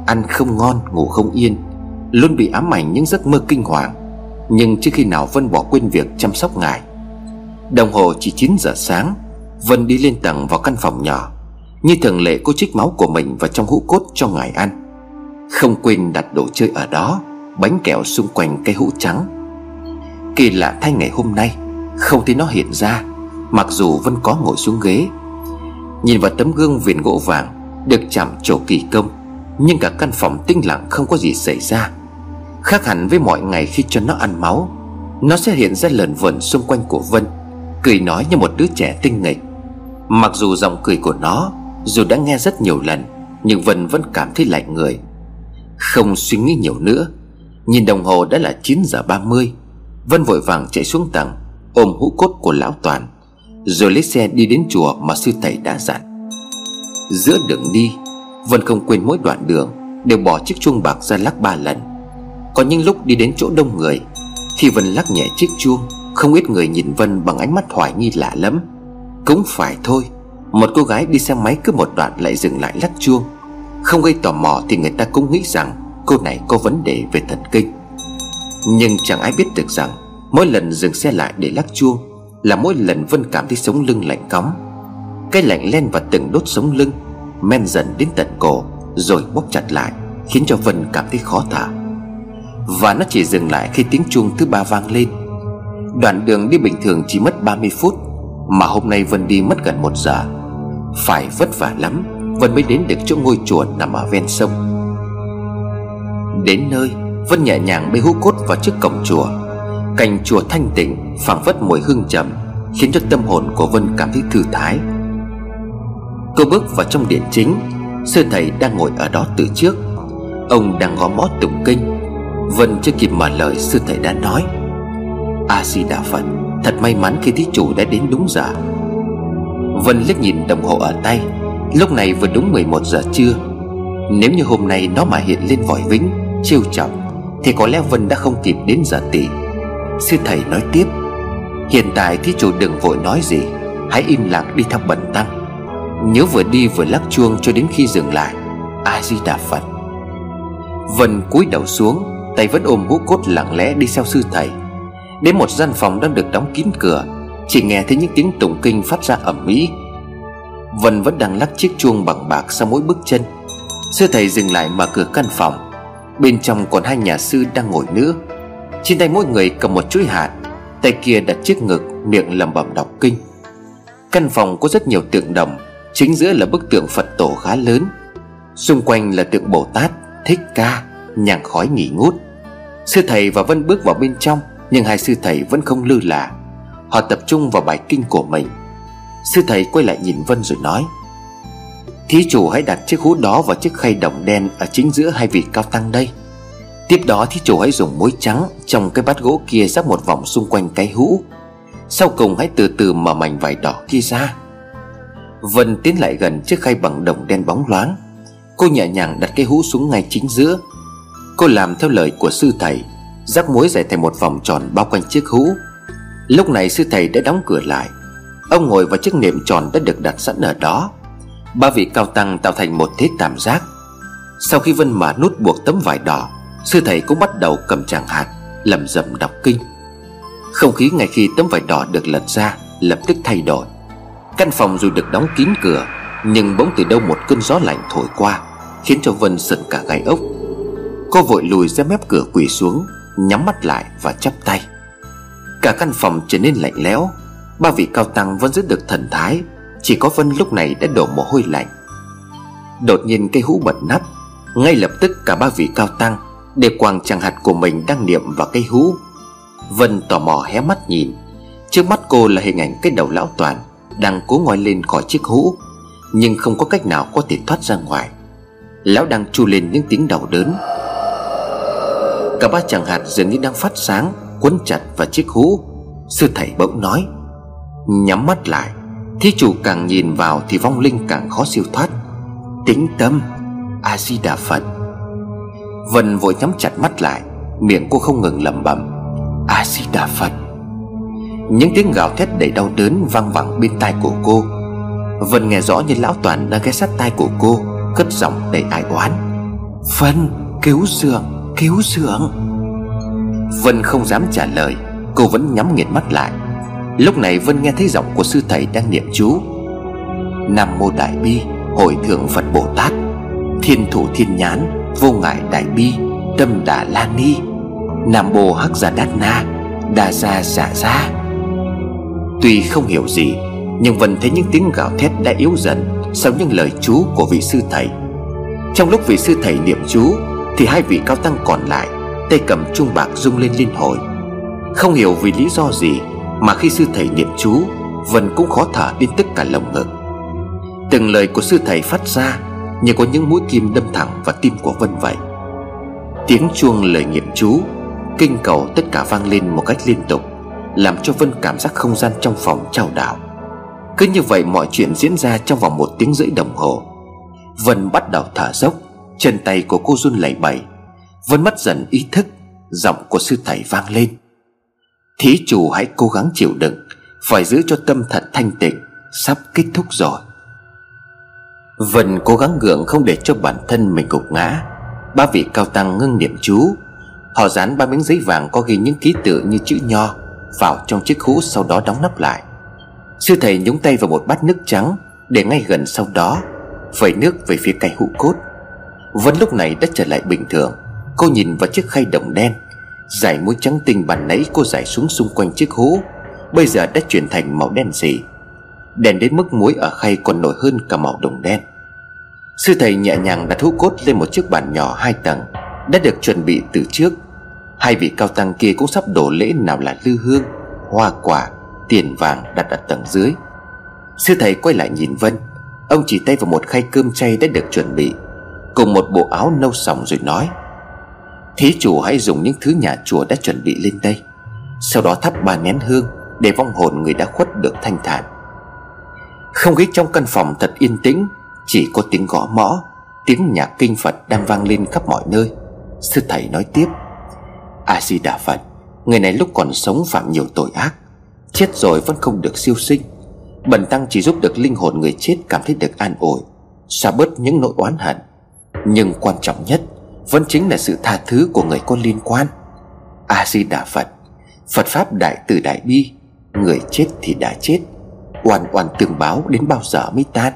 Ăn không ngon, ngủ không yên Luôn bị ám ảnh những giấc mơ kinh hoàng Nhưng trước khi nào Vân bỏ quên việc chăm sóc ngài. Đồng hồ chỉ 9 giờ sáng Vân đi lên tầng vào căn phòng nhỏ. Như thường lệ cô trích máu của mình vào trong hũ cốt cho ngài ăn. Không quên đặt đồ chơi ở đó, Bánh kẹo xung quanh cây hũ trắng. Kỳ lạ thay ngày hôm nay, Không thấy nó hiện ra, Mặc dù Vân có ngồi xuống ghế. Nhìn vào tấm gương viền gỗ vàng, Được chạm trổ kỳ công, Nhưng cả căn phòng tinh lặng không có gì xảy ra. Khác hẳn với mọi ngày khi cho nó ăn máu, Nó sẽ hiện ra lờn vẩn xung quanh của Vân, Cười nói như một đứa trẻ tinh nghịch. Mặc dù giọng cười của nó dù đã nghe rất nhiều lần, Nhưng Vân vẫn cảm thấy lạnh người. Không suy nghĩ nhiều nữa, Nhìn đồng hồ đã là 9 giờ 30 Vân vội vàng chạy xuống tầng, Ôm hũ cốt của lão Toàn, Rồi lấy xe đi đến chùa mà sư thầy đã dặn. Giữa đường đi, Vân không quên mỗi đoạn đường Đều bỏ chiếc chuông bạc ra lắc ba lần. Có những lúc đi đến chỗ đông người khi Vân lắc nhẹ chiếc chuông, Không ít người nhìn Vân bằng ánh mắt hoài nghi lạ lắm Cũng phải thôi một cô gái đi xe máy cứ một đoạn lại dừng lại lắc chuông. Không gây tò mò thì người ta cũng nghĩ rằng Cô này có vấn đề về thần kinh. Nhưng chẳng ai biết được rằng Mỗi lần dừng xe lại để lắc chuông Là mỗi lần Vân cảm thấy sống lưng lạnh cóng. Cái lạnh len vào từng đốt sống lưng, Men dần đến tận cổ, Rồi bóp chặt lại, Khiến cho Vân cảm thấy khó thở. Và nó chỉ dừng lại khi tiếng chuông thứ ba vang lên. Đoạn đường đi bình thường chỉ mất 30 phút, Mà hôm nay Vân đi mất gần một giờ. Phải vất vả lắm Vân mới đến được chỗ ngôi chùa nằm ở ven sông. Đến nơi, Vân nhẹ nhàng bê hũ cốt vào trước cổng chùa. Cành chùa thanh tịnh, phảng phất mùi hương trầm, Khiến cho tâm hồn của Vân cảm thấy thư thái. Cô bước vào trong điện chính, Sư thầy đang ngồi ở đó từ trước. Ông đang gõ mõ tụng kinh. Vân chưa kịp mở lời, sư thầy đã nói A-di-đà Phật, Thật may mắn khi thí chủ đã đến đúng giờ. Vân liếc nhìn đồng hồ ở tay. Lúc này vừa đúng 11 giờ trưa. Nếu như hôm nay nó mà hiện lên vòi vĩnh Trêu chọc Thì có lẽ Vân đã không kịp đến giờ tỷ Sư thầy nói tiếp, Hiện tại thí chủ đừng vội nói gì, Hãy im lặng đi theo bẩn tăng. Nhớ vừa đi vừa lắc chuông cho đến khi dừng lại. A-di-đà Phật. Vân cúi đầu xuống, Tay vẫn ôm hũ cốt lặng lẽ đi theo sư thầy. Đến một gian phòng đang được đóng kín cửa chỉ nghe thấy những tiếng tụng kinh phát ra ẩm mỹ Vân vẫn đang lắc chiếc chuông bằng bạc sau mỗi bước chân. Sư thầy dừng lại mở cửa căn phòng. Bên trong còn hai nhà sư đang ngồi nữa. Trên tay mỗi người cầm một chuỗi hạt, Tay kia đặt chiếc ngực, Miệng lẩm bẩm đọc kinh. Căn phòng có rất nhiều tượng đồng Chính giữa là bức tượng Phật tổ khá lớn. Xung quanh là tượng Bồ Tát, Thích Ca, Nhàng khói nghỉ ngút. Sư thầy và Vân bước vào bên trong, Nhưng hai sư thầy vẫn không lư là. Họ tập trung vào bài kinh của mình. Sư thầy quay lại nhìn Vân rồi nói, Thí chủ hãy đặt chiếc hũ đó vào chiếc khay đồng đen Ở chính giữa hai vị cao tăng đây. Tiếp đó thí chủ hãy dùng muối trắng Trong cái bát gỗ kia rắc một vòng xung quanh cái hũ. Sau cùng hãy từ từ mở mảnh vải đỏ kia ra. Vân tiến lại gần chiếc khay bằng đồng đen bóng loáng. Cô nhẹ nhàng đặt cái hũ xuống ngay chính giữa. Cô làm theo lời của sư thầy, Rắc muối giải thành một vòng tròn bao quanh chiếc hũ. Lúc này sư thầy đã đóng cửa lại. Ông ngồi vào chiếc nệm tròn đã được đặt sẵn ở đó. Ba vị cao tăng tạo thành một thế tam giác. Sau khi Vân Mã nút buộc tấm vải đỏ, Sư thầy cũng bắt đầu cầm tràng hạt lầm rầm đọc kinh. Không khí ngay khi tấm vải đỏ được lật ra, Lập tức thay đổi. Căn phòng dù được đóng kín cửa, Nhưng bỗng từ đâu một cơn gió lạnh thổi qua, Khiến cho Vân sợn cả gai ốc. Cô vội lùi ra mép cửa quỳ xuống, Nhắm mắt lại và chắp tay. Cả căn phòng trở nên lạnh lẽo. Ba vị cao tăng vẫn giữ được thần thái. Chỉ có Vân lúc này đã đổ mồ hôi lạnh. Đột nhiên cây hũ bật nắp Ngay lập tức cả ba vị cao tăng Để quàng chẳng hạt của mình đang niệm vào cây hũ. Vân tò mò hé mắt nhìn. Trước mắt cô là hình ảnh cái đầu lão toàn Đang cố ngoi lên khỏi chiếc hũ, Nhưng không có cách nào có thể thoát ra ngoài. Lão đang chu lên những tiếng đau đớn. Cả ba chẳng hạt dường như đang phát sáng. Quấn chặt vào chiếc hũ. Sư thầy bỗng nói, Nhắm mắt lại. Thí chủ càng nhìn vào thì vong linh càng khó siêu thoát. Tính tâm, A-di-đà Phật. Vân vội nhắm chặt mắt lại, Miệng cô không ngừng lẩm bẩm, A-di-đà Phật. Những tiếng gào thét đầy đau đớn vang vẳng bên tai của cô. Vân nghe rõ như lão toàn đang ghé sát tai của cô, Cất giọng đầy ai oán. Vân, cứu dượng cứu dượng. Vân không dám trả lời, Cô vẫn nhắm nghiền mắt lại. Lúc này Vân nghe thấy giọng của sư thầy đang niệm chú. Nam mô đại bi, Hội thượng Phật Bồ Tát. Thiên thủ thiên nhán Vô ngại đại bi, Tâm đà la ni. Nam mô hắc giả đát na Đà gia xả gia. Tuy không hiểu gì, Nhưng Vân thấy những tiếng gào thét đã yếu dần Sau những lời chú của vị sư thầy. Trong lúc vị sư thầy niệm chú, Thì hai vị cao tăng còn lại Tay cầm chuông bạc rung lên liên hồi. Không hiểu vì lý do gì Mà khi sư thầy niệm chú, Vân cũng khó thở đến tất cả lồng ngực. Từng lời của sư thầy phát ra Như có những mũi kim đâm thẳng vào tim của Vân vậy. Tiếng chuông lời niệm chú, Kinh cầu tất cả vang lên một cách liên tục, Làm cho Vân cảm giác không gian trong phòng trao đảo. Cứ như vậy mọi chuyện diễn ra trong vòng một tiếng rưỡi đồng hồ. Vân bắt đầu thở dốc, Chân tay của cô run lẩy bẩy. Vân mất dần ý thức, Giọng của sư thầy vang lên. Thí chủ hãy cố gắng chịu đựng, Phải giữ cho tâm thật thanh tịnh, Sắp kết thúc rồi. Vân cố gắng gượng không để cho bản thân mình gục ngã. Ba vị cao tăng ngưng niệm chú. Họ dán ba miếng giấy vàng có ghi những ký tự như chữ nho Vào trong chiếc hũ sau đó đóng nắp lại. Sư thầy nhúng tay vào một bát nước trắng Để ngay gần sau đó Vẩy nước về phía cây hũ cốt. Vân lúc này đã trở lại bình thường. Cô nhìn vào chiếc khay đồng đen. Giải muối trắng tinh bàn nãy cô giải xuống xung quanh chiếc hũ Bây giờ đã chuyển thành màu đen gì? Đèn đến mức muối ở khay còn nổi hơn cả màu đồng đen. Sư thầy nhẹ nhàng đặt hũ cốt lên một chiếc bàn nhỏ hai tầng, Đã được chuẩn bị từ trước. Hai vị cao tăng kia cũng sắp đổ lễ nào là lư hương, Hoa quả, Tiền vàng đặt ở tầng dưới. Sư thầy quay lại nhìn Vân. Ông chỉ tay vào một khay cơm chay đã được chuẩn bị, Cùng một bộ áo nâu sòng rồi nói. Thí chủ hãy dùng những thứ nhà chùa đã chuẩn bị lên đây. Sau đó thắp ba nén hương Để vong hồn người đã khuất được thanh thản. Không khí trong căn phòng thật yên tĩnh, Chỉ có tiếng gõ mõ, Tiếng nhạc kinh Phật đang vang lên khắp mọi nơi. Sư thầy nói tiếp A-di-đà Phật Người này lúc còn sống phạm nhiều tội ác, Chết rồi vẫn không được siêu sinh. Bần tăng chỉ giúp được linh hồn người chết cảm thấy được an ủi Xóa bớt những nỗi oán hận. Nhưng quan trọng nhất vẫn chính là sự tha thứ của người có liên quan. A-di-đà Phật Phật Pháp đại từ đại bi, Người chết thì đã chết, Oan oan tường báo đến bao giờ mới tan.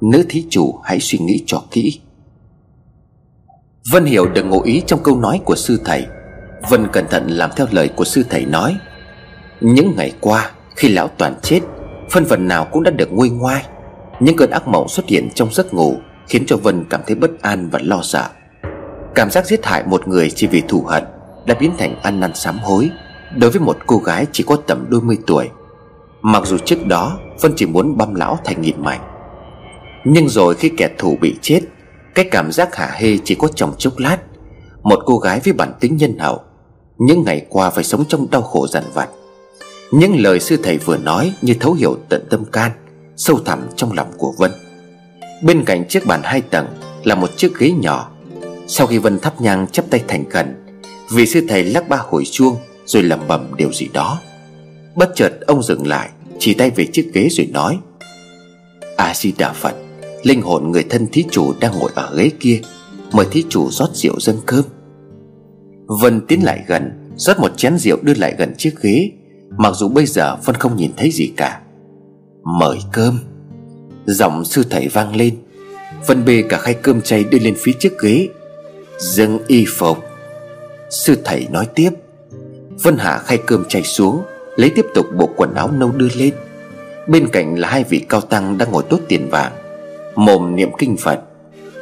Nữ thí chủ hãy suy nghĩ cho kỹ. Vân hiểu được ngụ ý trong câu nói của sư thầy. Vân cẩn thận làm theo lời của sư thầy nói, Những ngày qua, Khi lão toàn chết, Phân phần nào cũng đã được nguôi ngoai. Những cơn ác mộng xuất hiện trong giấc ngủ Khiến cho Vân cảm thấy bất an và lo sợ. Cảm giác giết hại một người chỉ vì thù hận Đã biến thành ăn năn sám hối. Đối với một cô gái chỉ có tầm đôi mươi tuổi, Mặc dù trước đó Vân chỉ muốn băm lão thành nghìn mảnh. Nhưng rồi khi kẻ thù bị chết, Cái cảm giác hả hê chỉ có trong chốc lát. Một cô gái với bản tính nhân hậu, Những ngày qua phải sống trong đau khổ dằn vặt. Những lời sư thầy vừa nói Như thấu hiểu tận tâm can, Sâu thẳm trong lòng của Vân. Bên cạnh chiếc bàn hai tầng Là một chiếc ghế nhỏ sau khi Vân thắp nhang chắp tay thành khẩn, Vị sư thầy lắc ba hồi chuông Rồi lẩm bẩm điều gì đó. Bất chợt ông dừng lại, Chỉ tay về chiếc ghế rồi nói, A-di-đà Phật, Linh hồn người thân thí chủ đang ngồi ở ghế kia, Mời thí chủ rót rượu dâng cơm. Vân tiến lại gần, rót một chén rượu đưa lại gần chiếc ghế, Mặc dù bây giờ Vân không nhìn thấy gì cả. Mời cơm. Giọng sư thầy vang lên. Vân bê cả khay cơm chay đưa lên phía chiếc ghế Dâng y phục. Sư thầy nói tiếp. Vân hạ khay cơm chay xuống, Lấy tiếp tục bộ quần áo nâu đưa lên. Bên cạnh là hai vị cao tăng đang ngồi tốt tiền vàng, Mồm niệm kinh Phật,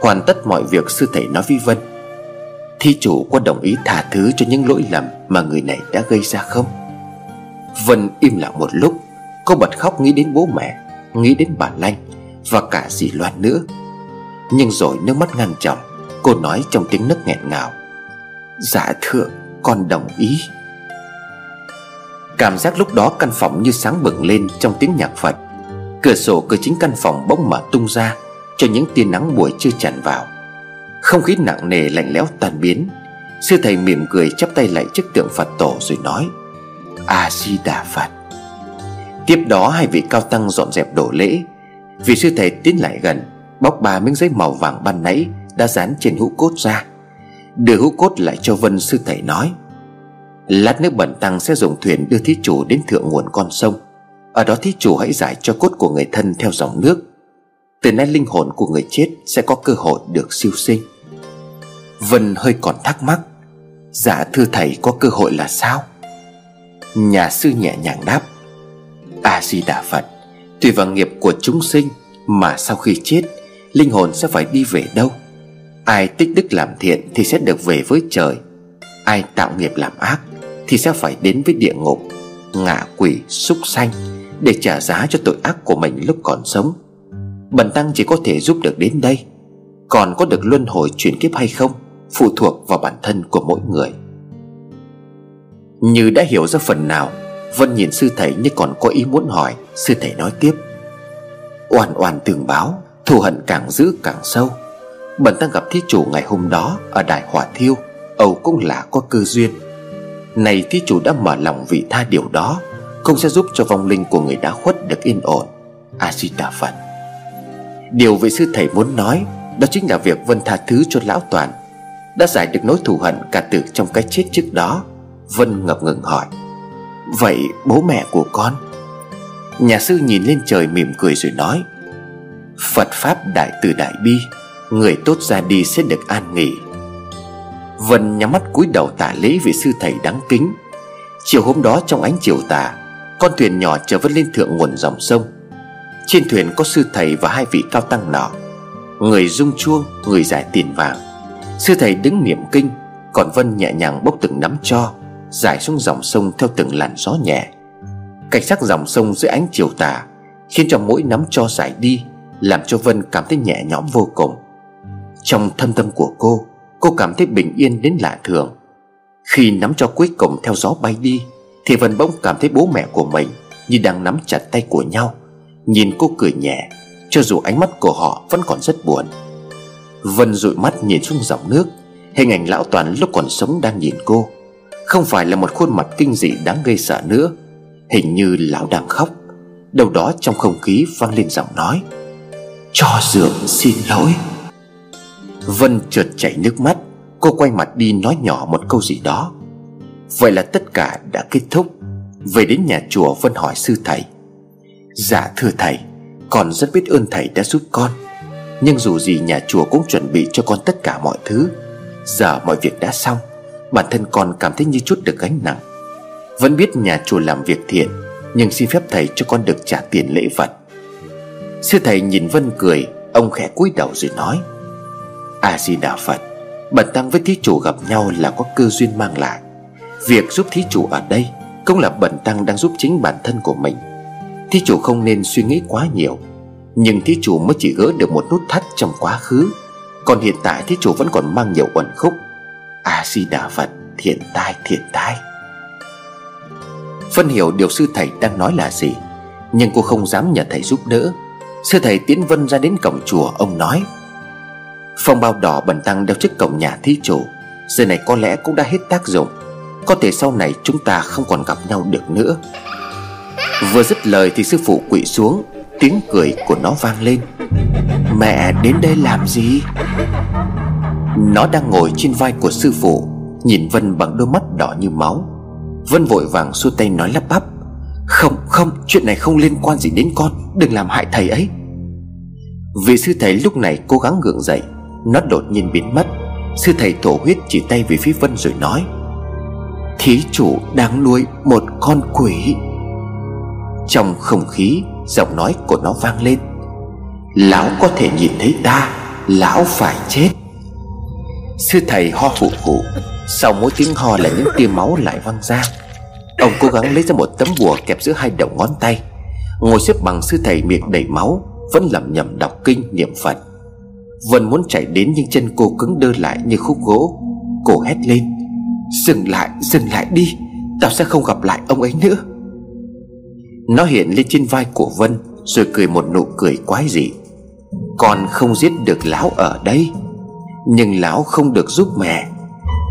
Hoàn tất mọi việc sư thầy nói với Vân. Thi chủ có đồng ý tha thứ cho những lỗi lầm Mà người này đã gây ra không? Vân im lặng một lúc, Cô bật khóc nghĩ đến bố mẹ, Nghĩ đến bà Lanh Và cả dì Loan nữa. Nhưng rồi nước mắt ngăn chồng Cô nói trong tiếng nấc nghẹn ngào. Dạ thưa, con đồng ý. Cảm giác lúc đó căn phòng như sáng bừng lên trong tiếng nhạc Phật. Cửa sổ cửa chính căn phòng bỗng mở tung ra Cho những tia nắng buổi chưa tràn vào. Không khí nặng nề lạnh lẽo tan biến. Sư thầy mỉm cười chắp tay lại trước tượng Phật tổ rồi nói, A-di-đà Phật. Tiếp đó hai vị cao tăng dọn dẹp đổ lễ. Vị sư thầy tiến lại gần, Bóc ba miếng giấy màu vàng ban nãy đã dán trên hũ cốt ra. Đưa hũ cốt lại cho Vân sư thầy nói, Lát nước bẩn tăng sẽ dùng thuyền đưa thí chủ đến thượng nguồn con sông. Ở đó thí chủ hãy giải cho cốt của người thân theo dòng nước. Từ nay linh hồn của người chết sẽ có cơ hội được siêu sinh. Vân hơi còn thắc mắc Dạ thưa thầy có cơ hội là sao? Nhà sư nhẹ nhàng đáp, A-di-đà Phật, Tùy vào nghiệp của chúng sinh Mà sau khi chết, Linh hồn sẽ phải đi về đâu? Ai tích đức làm thiện thì sẽ được về với trời. Ai tạo nghiệp làm ác Thì sẽ phải đến với địa ngục. Ngạ quỷ, súc sanh, Để trả giá cho tội ác của mình lúc còn sống. Bần tăng chỉ có thể giúp được đến đây. Còn có được luân hồi chuyển kiếp hay không Phụ thuộc vào bản thân của mỗi người. Như đã hiểu ra phần nào Vân nhìn sư thầy như còn có ý muốn hỏi, Sư thầy nói tiếp. Oan oan tường báo, Thù hận càng giữ càng sâu. Bần tăng gặp thí chủ ngày hôm đó Ở đài hỏa thiêu Âu cũng là có cơ duyên. Này thí chủ đã mở lòng vị tha điều đó không sẽ giúp cho vong linh của người đã khuất được yên ổn. A-di-đà Phật. Điều vị sư thầy muốn nói, Đó chính là việc Vân tha thứ cho lão toàn. Đã giải được nỗi thù hận cả từ trong cái chết trước đó, Vân ngập ngừng hỏi. Vậy bố mẹ của con? Nhà sư nhìn lên trời mỉm cười rồi nói. Phật Pháp đại từ đại bi. Người tốt ra đi sẽ được an nghỉ. Vân nhắm mắt cúi đầu tả lễ vị sư thầy đáng kính. Chiều hôm đó trong ánh chiều tà Con thuyền nhỏ chở vân lên thượng nguồn dòng sông. Trên thuyền có sư thầy và hai vị cao tăng nọ. Người rung chuông, người giải tiền vàng. Sư thầy đứng niệm kinh Còn Vân nhẹ nhàng bốc từng nắm cho Giải xuống dòng sông theo từng làn gió nhẹ. Cảnh sắc dòng sông dưới ánh chiều tà Khiến cho mỗi nắm cho giải đi Làm cho Vân cảm thấy nhẹ nhõm vô cùng. Trong thâm tâm của cô Cô cảm thấy bình yên đến lạ thường. Khi nắm cho cuối cùng theo gió bay đi, Thì Vân bỗng cảm thấy bố mẹ của mình Như đang nắm chặt tay của nhau. Nhìn cô cười nhẹ, Cho dù ánh mắt của họ vẫn còn rất buồn. Vân dụi mắt nhìn xuống dòng nước, Hình ảnh lão toàn lúc còn sống đang nhìn cô. Không phải là một khuôn mặt kinh dị đáng gây sợ nữa, Hình như lão đang khóc. Đầu đó trong không khí vang lên giọng nói, Cho dượng xin lỗi. Vân chợt chảy nước mắt. Cô quay mặt đi nói nhỏ một câu gì đó. Vậy là tất cả đã kết thúc. Về đến nhà chùa, Vân hỏi sư thầy. Dạ thưa thầy, Con rất biết ơn thầy đã giúp con. Nhưng dù gì nhà chùa cũng chuẩn bị cho con tất cả mọi thứ. Giờ mọi việc đã xong. Bản thân con cảm thấy như chút được gánh nặng. Vẫn biết nhà chùa làm việc thiện, Nhưng xin phép thầy cho con được trả tiền lễ vật. Sư thầy nhìn Vân cười, Ông khẽ cúi đầu rồi nói. A-di-đà Phật Bần tăng với thí chủ gặp nhau là có cơ duyên mang lại. Việc giúp thí chủ ở đây Cũng là bần tăng đang giúp chính bản thân của mình. Thí chủ không nên suy nghĩ quá nhiều, Nhưng thí chủ mới chỉ gỡ được một nút thắt trong quá khứ. Còn hiện tại thí chủ vẫn còn mang nhiều uẩn khúc. A-di-đà Phật Thiện tai thiện tai. Phân hiểu điều sư thầy đang nói là gì, Nhưng cô không dám nhờ thầy giúp đỡ. Sư thầy tiến Vân ra đến cổng chùa, Ông nói Phong bao đỏ bẩn tăng đeo trước cổng nhà thí chủ. Giờ này có lẽ cũng đã hết tác dụng. Có thể sau này chúng ta không còn gặp nhau được nữa. Vừa dứt lời thì sư phụ quỵ xuống. Tiếng cười của nó vang lên. Mẹ, đến đây làm gì? Nó đang ngồi trên vai của sư phụ, Nhìn Vân bằng đôi mắt đỏ như máu. Vân vội vàng xua tay nói lắp bắp. Không không, chuyện này không liên quan gì đến con. Đừng làm hại thầy ấy. Vị sư thầy lúc này cố gắng gượng dậy. Nó đột nhiên biến mất. Sư thầy thổ huyết chỉ tay về phía Vân rồi nói, Thí chủ đang nuôi một con quỷ. Trong không khí, Giọng nói của nó vang lên, Lão có thể nhìn thấy ta, Lão phải chết. Sư thầy ho hụ hụ, Sau mỗi tiếng ho là những tia máu lại văng ra. Ông cố gắng lấy ra một tấm bùa kẹp giữa hai đầu ngón tay. Ngồi xếp bằng sư thầy miệng đầy máu, Vẫn lẩm nhẩm đọc kinh niệm Phật. Vân muốn chạy đến nhưng chân cô cứng đơ lại như khúc gỗ. Cô hét lên Dừng lại, dừng lại đi Tao sẽ không gặp lại ông ấy nữa. Nó hiện lên trên vai của Vân Rồi cười một nụ cười quái dị. Con không giết được lão ở đây Nhưng lão không được giúp mẹ.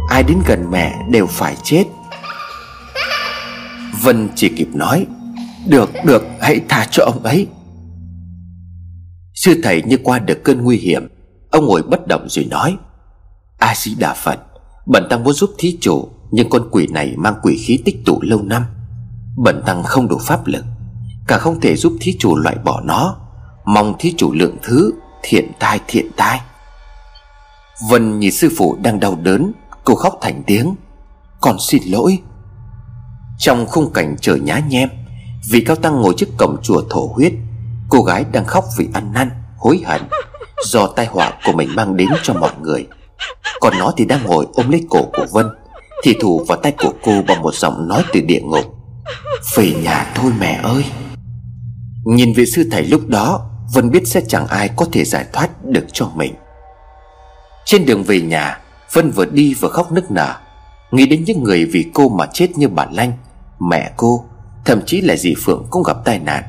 Ai đến gần mẹ đều phải chết. Vân chỉ kịp nói Được, được, hãy tha cho ông ấy. Sư thầy như qua được cơn nguy hiểm Ông ngồi bất động rồi nói, A Di Đà Phật, Bần tăng muốn giúp thí chủ, Nhưng con quỷ này mang quỷ khí tích tụ lâu năm. Bần tăng không đủ pháp lực, Cả không thể giúp thí chủ loại bỏ nó. Mong thí chủ lượng thứ, Thiện tai thiện tai. Vân nhìn sư phụ đang đau đớn, Cô khóc thành tiếng, Con xin lỗi. Trong khung cảnh trời nhá nhem Vị cao tăng ngồi trước cổng chùa thổ huyết, Cô gái đang khóc vì ăn năn, Hối hận. Do tai họa của mình mang đến cho mọi người. Còn nó thì đang ngồi ôm lấy cổ của Vân, Thì thủ vào tay của cô bằng một giọng nói từ địa ngục. Về nhà thôi mẹ ơi. Nhìn vị sư thầy lúc đó, Vân biết sẽ chẳng ai có thể giải thoát được cho mình. Trên đường về nhà, Vân vừa đi vừa khóc nức nở. Nghĩ đến những người vì cô mà chết như bà Lanh, Mẹ cô, Thậm chí là dì Phượng cũng gặp tai nạn.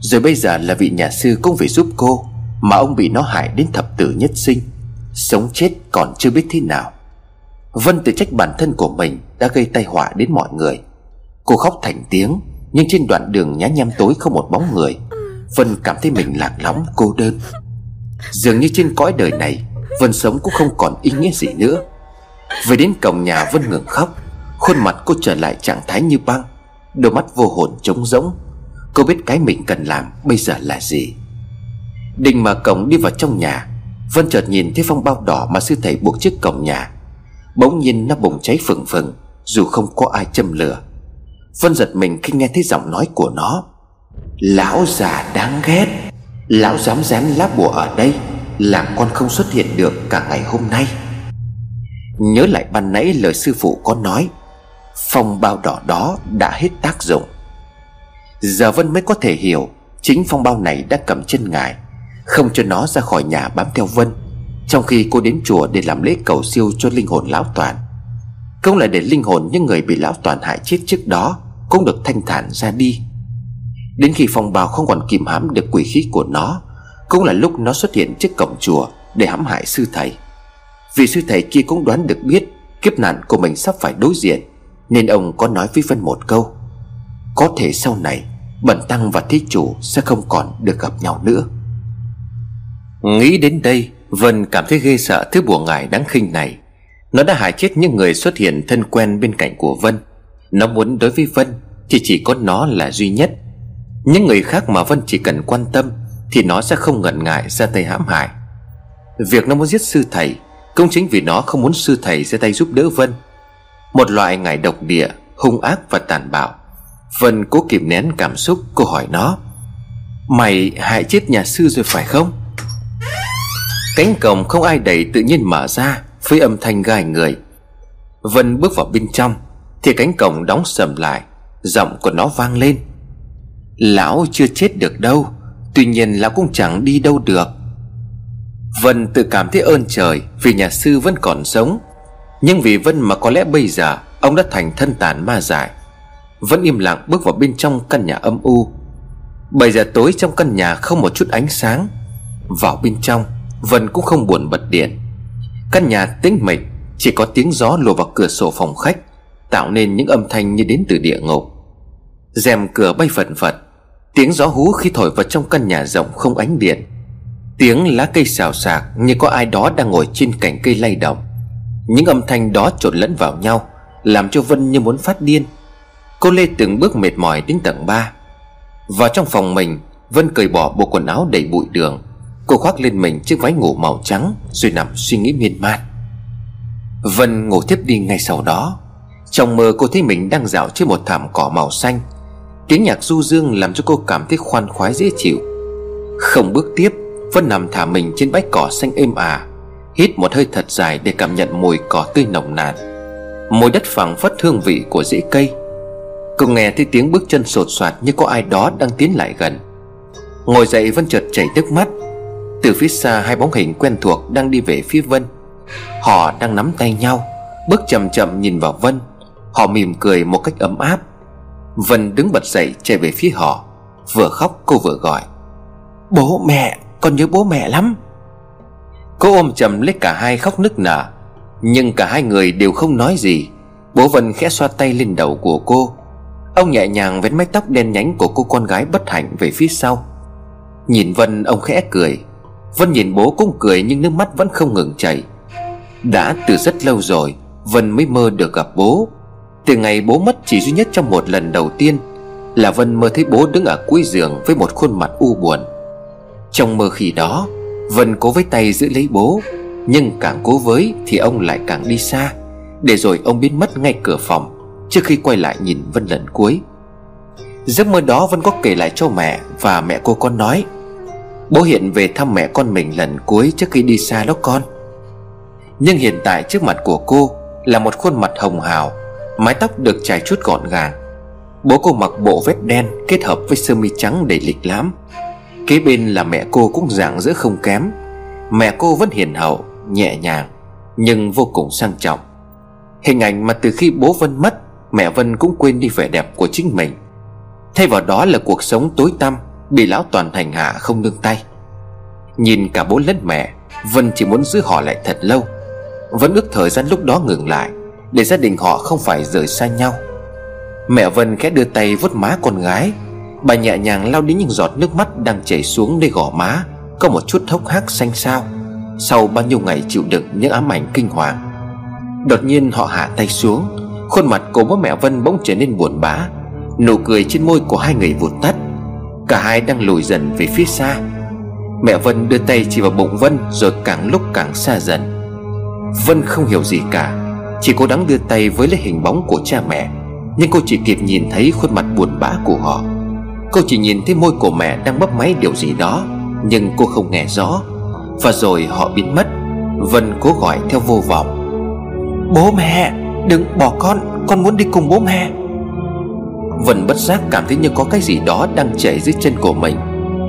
Rồi bây giờ là vị nhà sư cũng phải giúp cô. Mà ông bị nó hại đến thập tử nhất sinh, Sống chết còn chưa biết thế nào. Vân tự trách bản thân của mình Đã gây tai họa đến mọi người. Cô khóc thành tiếng, Nhưng trên đoạn đường nhá nhem tối không một bóng người, Vân cảm thấy mình lạc lõng, cô đơn. Dường như trên cõi đời này, Vân sống cũng không còn ý nghĩa gì nữa. Về đến cổng nhà, Vân ngừng khóc. Khuôn mặt cô trở lại trạng thái như băng, Đôi mắt vô hồn trống rỗng. Cô biết cái mình cần làm bây giờ là gì. Định mở cổng đi vào trong nhà, Vân chợt nhìn thấy phong bao đỏ mà sư thầy buộc trước cổng nhà. Bỗng nhiên nó bùng cháy phừng phừng, Dù không có ai châm lửa. Vân giật mình khi nghe thấy giọng nói của nó. Lão già đáng ghét, Lão dám dán lá bùa ở đây, Làm con không xuất hiện được cả ngày hôm nay. Nhớ lại ban nãy lời sư phụ có nói, Phong bao đỏ đó đã hết tác dụng. Giờ Vân mới có thể hiểu, Chính phong bao này đã cầm chân ngài. Không cho nó ra khỏi nhà bám theo Vân, Trong khi cô đến chùa để làm lễ cầu siêu cho linh hồn lão toàn. Cũng là để linh hồn những người bị lão toàn hại chết trước đó Cũng được thanh thản ra đi. Đến khi phong bào không còn kìm hãm được quỷ khí của nó, Cũng là lúc nó xuất hiện trước cổng chùa Để hãm hại sư thầy. Vì sư thầy kia cũng đoán được biết Kiếp nạn của mình sắp phải đối diện, Nên ông có nói với Vân một câu, Có thể sau này Bẩn Tăng và Thí Chủ sẽ không còn được gặp nhau nữa. Nghĩ đến đây, Vân cảm thấy ghê sợ thứ bùa ngải đáng khinh này. Nó đã hại chết những người xuất hiện thân quen bên cạnh của Vân. Nó muốn đối với Vân Thì chỉ có nó là duy nhất. Những người khác mà Vân chỉ cần quan tâm Thì nó sẽ không ngần ngại ra tay hãm hại. Việc nó muốn giết sư thầy Cũng chính vì nó không muốn sư thầy ra tay giúp đỡ Vân. Một loại ngải độc địa, Hung ác và tàn bạo. Vân cố kìm nén cảm xúc, Cô hỏi nó, Mày hại chết nhà sư rồi phải không? Cánh cổng không ai đẩy tự nhiên mở ra Với âm thanh gai người. Vân bước vào bên trong, Thì cánh cổng đóng sầm lại, Giọng của nó vang lên. Lão chưa chết được đâu, Tuy nhiên lão cũng chẳng đi đâu được. Vân tự cảm thấy ơn trời Vì nhà sư vẫn còn sống. Nhưng vì Vân mà có lẽ bây giờ, Ông đã thành thân tàn ma dại. Vẫn im lặng bước vào bên trong căn nhà âm u. Bây giờ tối trong căn nhà không một chút ánh sáng. Vào bên trong Vân cũng không buồn bật điện. Căn nhà tĩnh mịch, Chỉ có tiếng gió lùa vào cửa sổ phòng khách, Tạo nên những âm thanh như đến từ địa ngục. Rèm cửa bay phật phật, Tiếng gió hú khi thổi vào trong căn nhà rộng không ánh điện. Tiếng lá cây xào xạc như có ai đó đang ngồi trên cành cây lay động. Những âm thanh đó trộn lẫn vào nhau, Làm cho Vân như muốn phát điên. Cô Lê từng bước mệt mỏi đến tầng 3 Vào trong phòng mình, Vân cởi bỏ bộ quần áo đầy bụi đường Cô khoác lên mình chiếc váy ngủ màu trắng Rồi nằm suy nghĩ miên man. Vân ngủ tiếp đi ngay sau đó. Trong mơ cô thấy mình đang dạo trên một thảm cỏ màu xanh. Tiếng nhạc du dương làm cho cô cảm thấy khoan khoái dễ chịu. Không bước tiếp, Vân nằm thả mình trên bãi cỏ xanh êm ả, Hít một hơi thật dài để cảm nhận mùi cỏ tươi nồng nàn. Mùi đất phẳng phất hương vị của rễ cây. Cô nghe thấy tiếng bước chân sột soạt như có ai đó đang tiến lại gần. Ngồi dậy Vân chợt chảy nước mắt. Từ phía xa hai bóng hình quen thuộc đang đi về phía Vân. Họ đang nắm tay nhau, Bước chậm chậm nhìn vào Vân. Họ mỉm cười một cách ấm áp. Vân đứng bật dậy chạy về phía họ. Vừa khóc, cô vừa gọi. Bố mẹ, Con nhớ bố mẹ lắm. Cô ôm chầm lấy cả hai khóc nức nở, Nhưng cả hai người đều không nói gì. Bố Vân khẽ xoa tay lên đầu của cô. Ông nhẹ nhàng vén mái tóc đen nhánh của cô con gái bất hạnh về phía sau. Nhìn Vân, ông khẽ cười. Vân nhìn bố cũng cười nhưng nước mắt vẫn không ngừng chảy. Đã từ rất lâu rồi, Vân mới mơ được gặp bố. Từ ngày bố mất chỉ duy nhất trong một lần đầu tiên Là Vân mơ thấy bố đứng ở cuối giường Với một khuôn mặt u buồn. Trong mơ khi đó, Vân cố với tay giữ lấy bố, Nhưng càng cố với thì ông lại càng đi xa. Để rồi ông biến mất ngay cửa phòng, Trước khi quay lại nhìn Vân lần cuối. Giấc mơ đó Vân có kể lại cho mẹ Và mẹ cô con nói. Bố hiện về thăm mẹ con mình lần cuối Trước khi đi xa đó con. Nhưng hiện tại trước mặt của cô Là một khuôn mặt hồng hào, Mái tóc được trải chút gọn gàng. Bố cô mặc bộ vest đen Kết hợp với sơ mi trắng đầy lịch lãm. Kế bên là mẹ cô cũng dạng giữa không kém. Mẹ cô vẫn hiền hậu, Nhẹ nhàng, Nhưng vô cùng sang trọng. Hình ảnh mà từ khi bố Vân mất, Mẹ Vân cũng quên đi vẻ đẹp của chính mình. Thay vào đó là cuộc sống tối tăm Bị lão toàn hành hạ không nương tay. Nhìn cả bố lẫn mẹ, Vân chỉ muốn giữ họ lại thật lâu. Vẫn ước thời gian lúc đó ngừng lại, Để gia đình họ không phải rời xa nhau. Mẹ Vân khẽ đưa tay vuốt má con gái. Bà nhẹ nhàng lau đi những giọt nước mắt Đang chảy xuống nơi gò má, Có một chút hốc hác xanh xao. Sau bao nhiêu ngày chịu đựng những ám ảnh kinh hoàng, Đột nhiên họ hạ tay xuống. Khuôn mặt của bố mẹ Vân bỗng trở nên buồn bã. Nụ cười trên môi của hai người vụt tắt. Cả hai đang lùi dần về phía xa. Mẹ Vân đưa tay chỉ vào bụng Vân Rồi càng lúc càng xa dần. Vân không hiểu gì cả, Chỉ cố gắng đưa tay với lấy hình bóng của cha mẹ, Nhưng cô chỉ kịp nhìn thấy khuôn mặt buồn bã của họ. Cô chỉ nhìn thấy môi của mẹ đang bấp máy điều gì đó, Nhưng cô không nghe rõ. Và rồi họ biến mất, Vân cố gọi theo vô vọng. Bố mẹ, Đừng bỏ con Con muốn đi cùng bố mẹ. Vân bất giác cảm thấy như có cái gì đó đang chảy dưới chân của mình.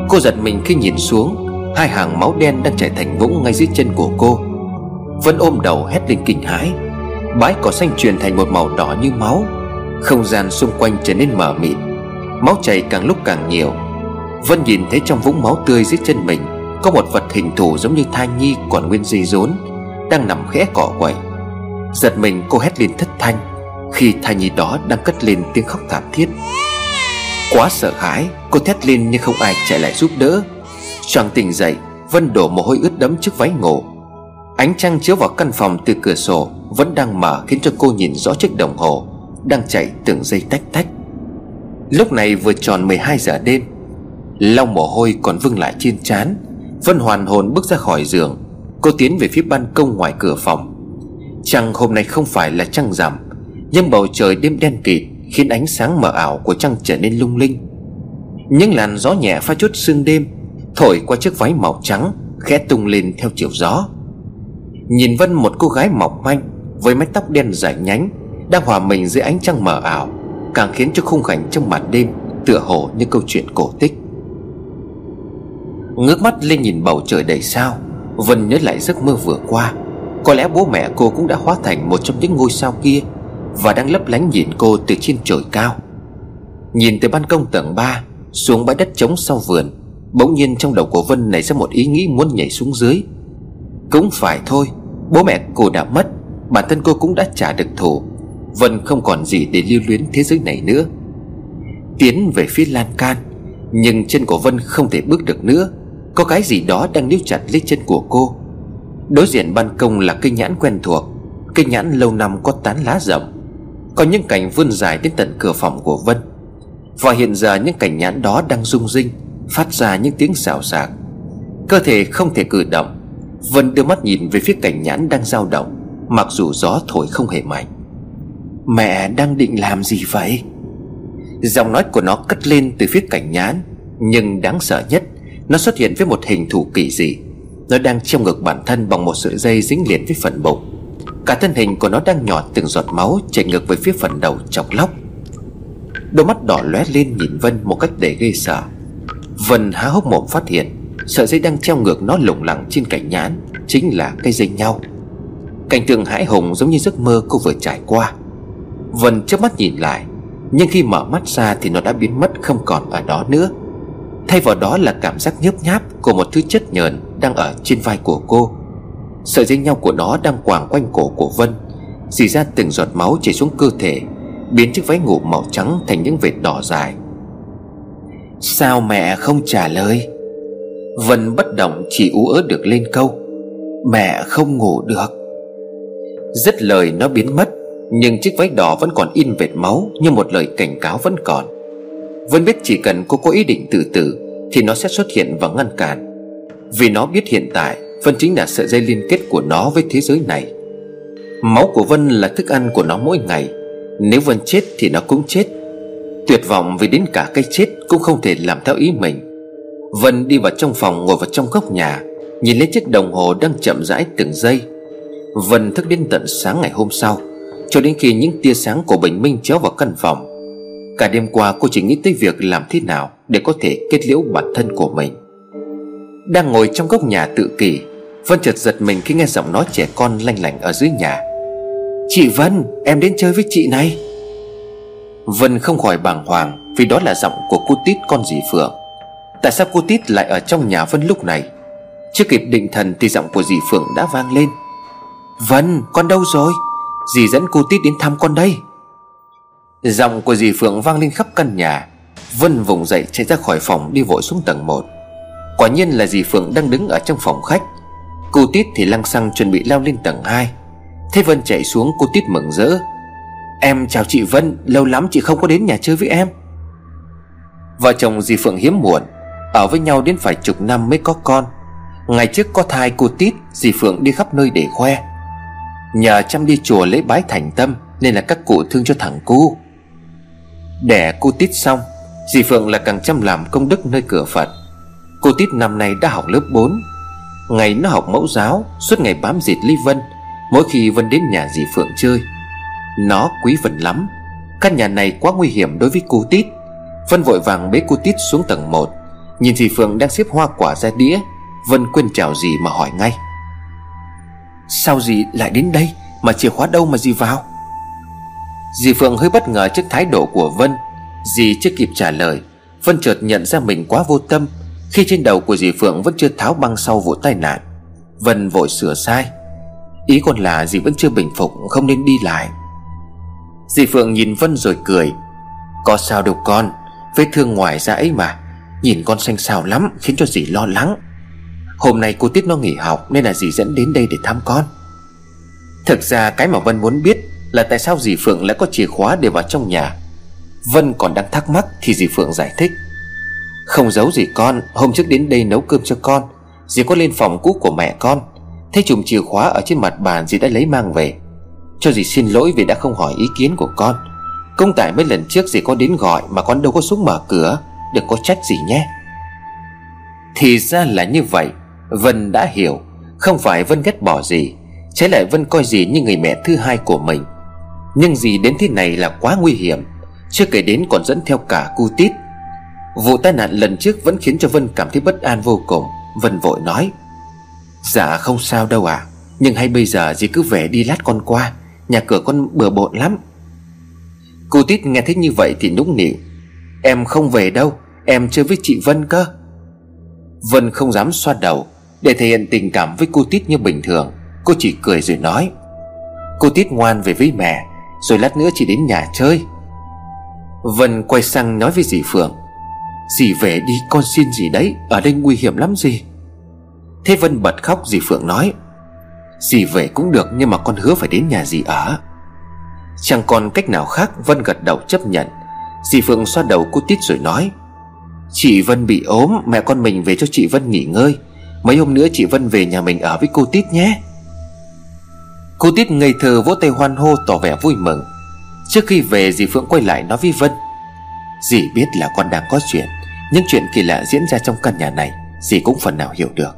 Cô giật mình khi nhìn xuống, Hai hàng máu đen đang chảy thành vũng ngay dưới chân của cô. Vân ôm đầu hét lên kinh hãi. Bãi cỏ xanh chuyển thành một màu đỏ như máu. Không gian xung quanh trở nên mờ mịt, Máu chảy càng lúc càng nhiều. Vân nhìn thấy trong vũng máu tươi dưới chân mình, Có một vật hình thù giống như thai nhi còn nguyên dây rốn, Đang nằm khẽ cỏ quậy. Giật mình cô hét lên thất thanh. Khi thai nhi đó đang cất lên tiếng khóc thảm thiết. Quá sợ hãi, Cô thét lên nhưng không ai chạy lại giúp đỡ. Choàng tỉnh dậy, Vân đổ mồ hôi ướt đẫm trước váy ngủ. Ánh trăng chiếu vào căn phòng từ cửa sổ Vẫn đang mở khiến cho cô nhìn rõ chiếc đồng hồ Đang chạy từng giây tách tách. Lúc này vừa tròn 12 giờ đêm, Lau mồ hôi còn vương lại trên trán, Vân hoàn hồn bước ra khỏi giường. Cô tiến về phía ban công ngoài cửa phòng. Trăng hôm nay không phải là trăng rằm nhưng bầu trời đêm đen kịt Khiến ánh sáng mờ ảo của trăng trở nên lung linh. Những làn gió nhẹ pha chút sương đêm, Thổi qua chiếc váy màu trắng, Khẽ tung lên theo chiều gió. Nhìn Vân một cô gái mỏng manh, Với mái tóc đen dài nhánh, Đang hòa mình dưới ánh trăng mờ ảo, Càng khiến cho khung cảnh trong màn đêm Tựa hồ như câu chuyện cổ tích. Ngước mắt lên nhìn bầu trời đầy sao, Vân nhớ lại giấc mơ vừa qua. Có lẽ bố mẹ cô cũng đã hóa thành một trong những ngôi sao kia. Và đang lấp lánh nhìn cô từ trên trời cao. Nhìn từ ban công tầng 3 Xuống bãi đất trống sau vườn, Bỗng nhiên trong đầu của Vân nảy ra một ý nghĩ muốn nhảy xuống dưới. Cũng phải thôi, Bố mẹ cô đã mất, Bản thân cô cũng đã trả được thù. Vân không còn gì để lưu luyến thế giới này nữa. Tiến về phía lan can, Nhưng chân của Vân không thể bước được nữa. Có cái gì đó đang níu chặt lấy chân của cô. Đối diện ban công là cây nhãn quen thuộc, Cây nhãn lâu năm có tán lá rộng có những cành vươn dài đến tận cửa phòng của Vân. Và hiện giờ những cành nhãn đó đang rung rinh, Phát ra những tiếng xào xạc. Cơ thể không thể cử động. Vân đưa mắt nhìn về phía cành nhãn đang dao động, Mặc dù gió thổi không hề mạnh. Mẹ đang định làm gì vậy? Giọng nói của nó cất lên từ phía cành nhãn, Nhưng đáng sợ nhất, Nó xuất hiện với một hình thù kỳ dị. Nó đang treo ngực bản thân bằng một sợi dây dính liền với phần bụng. Cả thân hình của nó đang nhọt từng giọt máu chảy ngược về phía phần đầu chọc lóc. Đôi mắt đỏ lóe lên nhìn Vân một cách để gây sợ. Vân há hốc mồm phát hiện, Sợi dây đang treo ngược nó lủng lẳng trên cành nhãn, Chính là cây dây nhau. Cảnh tượng hãi hùng giống như giấc mơ cô vừa trải qua. Vân chớp mắt nhìn lại, Nhưng khi mở mắt ra thì nó đã biến mất không còn ở đó nữa. Thay vào đó là cảm giác nhớp nháp Của một thứ chất nhờn đang ở trên vai của cô. Sợi dây nhau của nó đang quàng quanh cổ của Vân Dì ra từng giọt máu chảy xuống cơ thể, Biến chiếc váy ngủ màu trắng thành những vệt đỏ dài. Sao mẹ không trả lời? Vân bất động chỉ ú ớ được lên câu, Mẹ không ngủ được. Dứt lời nó biến mất, Nhưng chiếc váy đỏ vẫn còn in vệt máu Như một lời cảnh cáo vẫn còn. Vân biết chỉ cần cô có ý định tự tử Thì nó sẽ xuất hiện và ngăn cản. Vì nó biết hiện tại Vân chính là sợi dây liên kết của nó với thế giới này. Máu của Vân là thức ăn của nó mỗi ngày. Nếu Vân chết thì nó cũng chết. Tuyệt vọng vì đến cả cái chết Cũng không thể làm theo ý mình. Vân đi vào trong phòng, ngồi vào trong góc nhà, Nhìn lên chiếc đồng hồ đang chậm rãi từng giây. Vân thức đến tận sáng ngày hôm sau, Cho đến khi những tia sáng của bình minh chiếu vào căn phòng. Cả đêm qua, cô chỉ nghĩ tới việc làm thế nào Để có thể kết liễu bản thân của mình. Đang ngồi trong góc nhà tự kỷ Vân chợt giật mình khi nghe giọng nói trẻ con lanh lảnh ở dưới nhà. Chị Vân, em đến chơi với chị này. Vân không khỏi bàng hoàng Vì đó là giọng của cô Tít con dì Phượng. Tại sao cô Tít lại ở trong nhà Vân lúc này? Chưa kịp định thần thì giọng của dì Phượng đã vang lên. Vân, con đâu rồi? Dì dẫn cô Tít đến thăm con đây. Giọng của dì Phượng vang lên khắp căn nhà. Vân vùng dậy chạy ra khỏi phòng đi vội xuống tầng 1 Quả nhiên là dì Phượng đang đứng ở trong phòng khách. Cô Tít thì lăng xăng chuẩn bị leo lên tầng 2 Thế Vân chạy xuống, cô Tít mừng rỡ. Em chào chị Vân, Lâu lắm chị không có đến nhà chơi với em. Vợ chồng dì Phượng hiếm muộn, Ở với nhau đến phải chục năm mới có con. Ngày trước có thai cô Tít, Dì Phượng đi khắp nơi để khoe. Nhờ chăm đi chùa lấy bái thành tâm, Nên là các cụ thương cho thằng cu. Đẻ cô Tít xong, Dì Phượng là càng chăm làm công đức nơi cửa Phật. Cô Tít năm nay đã học lớp 4 Ngày nó học mẫu giáo, Suốt ngày bám dịt Lý Vân, Mỗi khi Vân đến nhà dì Phượng chơi. Nó quý Vân lắm. Căn nhà này quá nguy hiểm đối với cô Tít. Vân vội vàng bế cô Tít xuống tầng 1 Nhìn dì Phượng đang xếp hoa quả ra đĩa, Vân quên chào dì mà hỏi ngay. Sao dì lại đến đây? Mà chìa khóa đâu mà dì vào? Dì Phượng hơi bất ngờ trước thái độ của Vân. Dì chưa kịp trả lời, Vân chợt nhận ra mình quá vô tâm. Khi trên đầu của dì Phượng vẫn chưa tháo băng sau vụ tai nạn, Vân vội sửa sai. Ý còn là dì vẫn chưa bình phục, Không nên đi lại. Dì Phượng nhìn Vân rồi cười. Có sao đâu con, Vết thương ngoài ra ấy mà. Nhìn con xanh xao lắm, Khiến cho dì lo lắng. Hôm nay cô Tiết nó nghỉ học, Nên là dì dẫn đến đây để thăm con. Thực ra cái mà Vân muốn biết Là tại sao dì Phượng lại có chìa khóa để vào trong nhà. Vân còn đang thắc mắc Thì dì Phượng giải thích. Không giấu gì con, Hôm trước đến đây nấu cơm cho con. Dì có lên phòng cũ của mẹ con. Thấy chùm chìa khóa ở trên mặt bàn, dì đã lấy mang về. Cho dì xin lỗi vì đã không hỏi ý kiến của con. Công tại mấy lần trước dì có đến gọi Mà con đâu có xuống mở cửa, Đừng có trách gì nhé. Thì ra là như vậy. Vân đã hiểu. Không phải Vân ghét bỏ gì Trái lại Vân coi dì như người mẹ thứ hai của mình. Nhưng dì đến thế này là quá nguy hiểm. Chưa kể đến còn dẫn theo cả cu tít. Vụ tai nạn lần trước vẫn khiến cho Vân cảm thấy bất an vô cùng. Vân vội nói Dạ không sao đâu à. Nhưng hay bây giờ dì cứ về đi lát con qua, Nhà cửa con bừa bộn lắm. Cô Tít nghe thấy như vậy thì nũng nịu, Em không về đâu, Em chơi với chị Vân cơ. Vân không dám xoa đầu, Để thể hiện tình cảm với cô Tít như bình thường. Cô chỉ cười rồi nói, Cô Tít ngoan về với mẹ, Rồi lát nữa chị đến nhà chơi. Vân quay sang nói với dì Phượng Dì về đi, con xin dì đấy, Ở đây nguy hiểm lắm gì Thế Vân bật khóc, dì Phượng nói, Dì về cũng được, nhưng mà con hứa phải đến nhà dì ở. Chẳng còn cách nào khác, Vân gật đầu chấp nhận. Dì Phượng xoa đầu cô Tít rồi nói, Chị Vân bị ốm, Mẹ con mình về cho chị Vân nghỉ ngơi. Mấy hôm nữa chị Vân về nhà mình ở với cô Tít nhé. Cô Tít ngây thơ vỗ tay hoan hô tỏ vẻ vui mừng. Trước khi về, dì Phượng quay lại nói với Vân Dì biết là con đang có chuyện Những chuyện kỳ lạ diễn ra trong căn nhà này, Dì cũng phần nào hiểu được.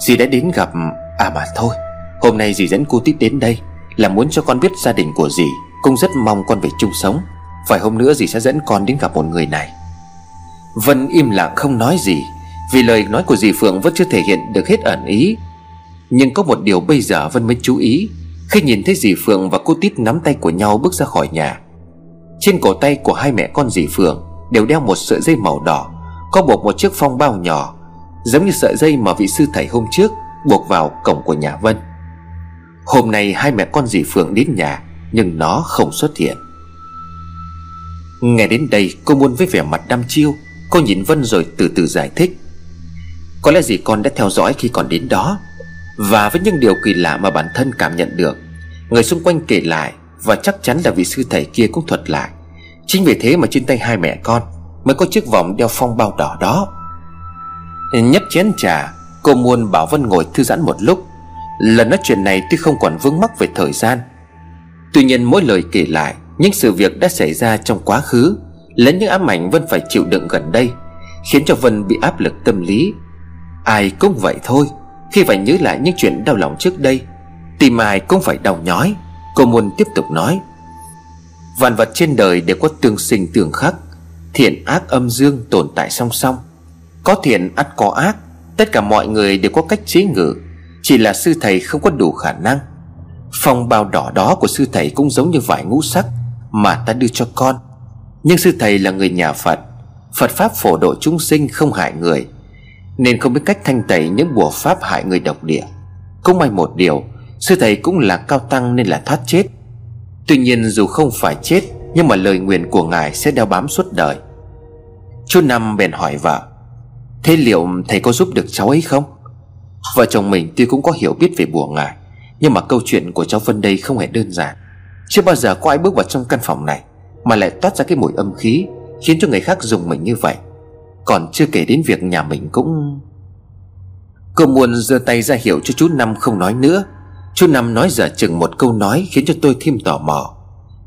Dì đã đến gặp À mà thôi, Hôm nay dì dẫn cô Tít đến đây Là muốn cho con biết gia đình của dì, Cũng rất mong con về chung sống. Phải hôm nữa dì sẽ dẫn con đến gặp một người này. Vân im lặng không nói gì, Vì lời nói của dì Phượng vẫn chưa thể hiện được hết ẩn ý. Nhưng có một điều bây giờ Vân mới chú ý, Khi nhìn thấy dì Phượng và cô Tít nắm tay của nhau bước ra khỏi nhà trên cổ tay của hai mẹ con dì Phượng Đều đeo một sợi dây màu đỏ, Có buộc một chiếc phong bao nhỏ, Giống như sợi dây mà vị sư thầy hôm trước Buộc vào cổng của nhà Vân. Hôm nay hai mẹ con dì Phượng đến nhà, Nhưng nó không xuất hiện. Nghe đến đây, cô muốn với vẻ mặt đăm chiêu, Cô nhìn Vân rồi từ từ giải thích. Có lẽ dì con đã theo dõi khi còn đến đó. Và với những điều kỳ lạ mà bản thân cảm nhận được, Người xung quanh kể lại và chắc chắn là vị sư thầy kia cũng thuật lại. Chính vì thế mà trên tay hai mẹ con Mới có chiếc vòng đeo phong bao đỏ đó. Nhấp chén trà, Cô muôn bảo Vân ngồi thư giãn một lúc. Lần nói chuyện này tuy không còn vướng mắc về thời gian, Tuy nhiên mỗi lời kể lại, Những sự việc đã xảy ra trong quá khứ Lẫn những ám ảnh Vân phải chịu đựng gần đây, Khiến cho Vân bị áp lực tâm lý. Ai cũng vậy thôi, Khi phải nhớ lại những chuyện đau lòng trước đây Tìm ai cũng phải đau nhói. Cô muốn tiếp tục nói, Vạn vật trên đời đều có tương sinh tương khắc, Thiện ác âm dương tồn tại song song. Có thiện ắt có ác, Tất cả mọi người đều có cách chế ngự, Chỉ là sư thầy không có đủ khả năng. Phong bao đỏ đó của sư thầy cũng giống như vải ngũ sắc Mà ta đưa cho con. Nhưng sư thầy là người nhà Phật Phật Pháp phổ độ chúng sinh không hại người, Nên không biết cách thanh tẩy những bùa pháp hại người độc địa. Cũng may một điều Sư thầy cũng là cao tăng nên là thoát chết. Tuy nhiên dù không phải chết, Nhưng mà lời nguyện của ngài sẽ đeo bám suốt đời. Chú Năm bèn hỏi vợ, Thế liệu thầy có giúp được cháu ấy không? Vợ chồng mình tuy cũng có hiểu biết về bùa ngài, Nhưng mà câu chuyện của cháu Vân đây không hề đơn giản. Chưa bao giờ có ai bước vào trong căn phòng này, Mà lại toát ra cái mùi âm khí Khiến cho người khác dùng mình như vậy. Còn chưa kể đến việc nhà mình cũng Cô muốn giơ tay ra hiệu cho chú Năm không nói nữa Chú Năm nói giả chừng một câu nói Khiến cho tôi thêm tò mò.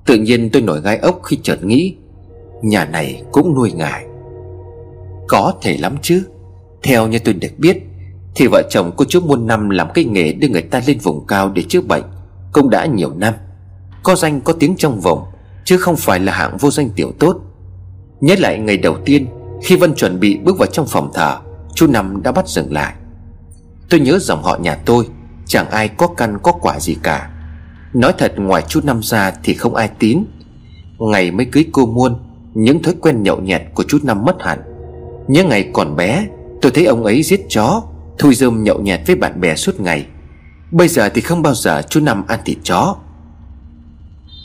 Tự nhiên tôi nổi gai ốc khi chợt nghĩ, Nhà này cũng nuôi ngài. Có thể lắm chứ. Theo như tôi được biết, Thì vợ chồng cô chú muôn năm làm cái nghề đưa người ta lên vùng cao để chữa bệnh Cũng đã nhiều năm. Có danh, có tiếng trong vùng Chứ không phải là hạng vô danh tiểu tốt. Nhớ lại ngày đầu tiên, Khi Vân chuẩn bị bước vào trong phòng thờ, Chú Năm đã bắt dừng lại. Tôi nhớ dòng họ nhà tôi Chẳng ai có căn có quả gì cả. Nói thật, ngoài chú Năm ra thì không ai tín. Ngày mới cưới cô Muôn, Những thói quen nhậu nhẹt của chú Năm mất hẳn. Những ngày còn bé, Tôi thấy ông ấy giết chó Thui rơm nhậu nhẹt với bạn bè suốt ngày. Bây giờ thì không bao giờ chú Năm ăn thịt chó.